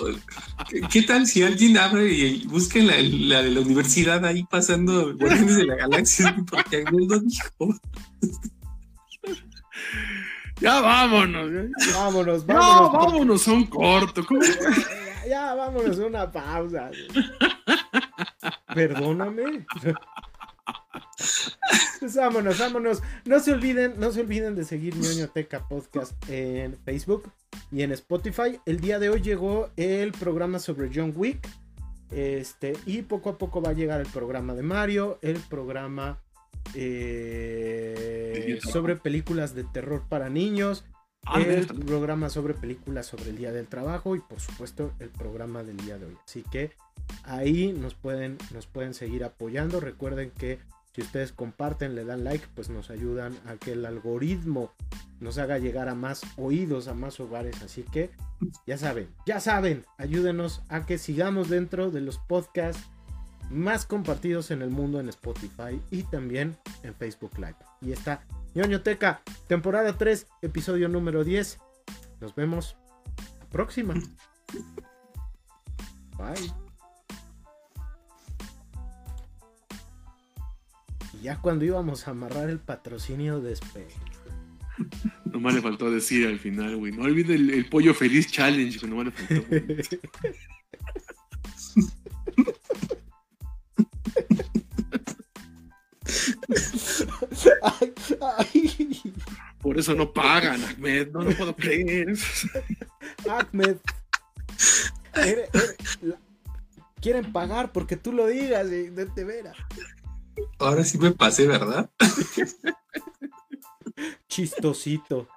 C: ¿qué, tal si alguien abre y busca la, la de la universidad ahí pasando Guardianes de la Galaxia? *laughs* Porque Agnes lo dijo.
B: Ya vámonos. Ya,
A: Vámonos,
B: Ya,
A: vámonos.
B: vámonos a un corto. ¿cómo? *laughs*
A: Ya, vámonos a una pausa. Perdóname. Pues vámonos, vámonos. No se olviden, no se olviden de seguir ñoñoteca podcast en Facebook y en Spotify. El día de hoy llegó el programa sobre John Wick. Este, y poco a poco va a llegar el programa de Mario, el programa eh, sobre películas de terror para niños, el
B: neta.
A: programa sobre películas sobre el Día del Trabajo y por supuesto el programa del día de hoy. Así que ahí nos pueden, nos pueden seguir apoyando. Recuerden que si ustedes comparten, le dan like, pues nos ayudan a que el algoritmo nos haga llegar a más oídos, a más hogares. Así que ya saben, ya saben, ayúdenos a que sigamos dentro de los podcasts más compartidos en el mundo en Spotify y también en Facebook Live. Y está ñoñoteca, temporada 3, episodio número 10. Nos vemos la próxima. Bye. Y ya cuando íbamos a amarrar el patrocinio de Space.
B: Nomás le faltó decir al final, güey. No olvide el, el pollo feliz challenge, güey. Nomás le faltó. *laughs*
A: Ay, ay.
B: Por eso no pagan, Ahmed. No lo puedo creer.
A: Ahmed. Eres- eres- la- quieren pagar porque tú lo digas, y de, de veras.
C: Ahora sí me pasé, ¿verdad?
A: Chistosito.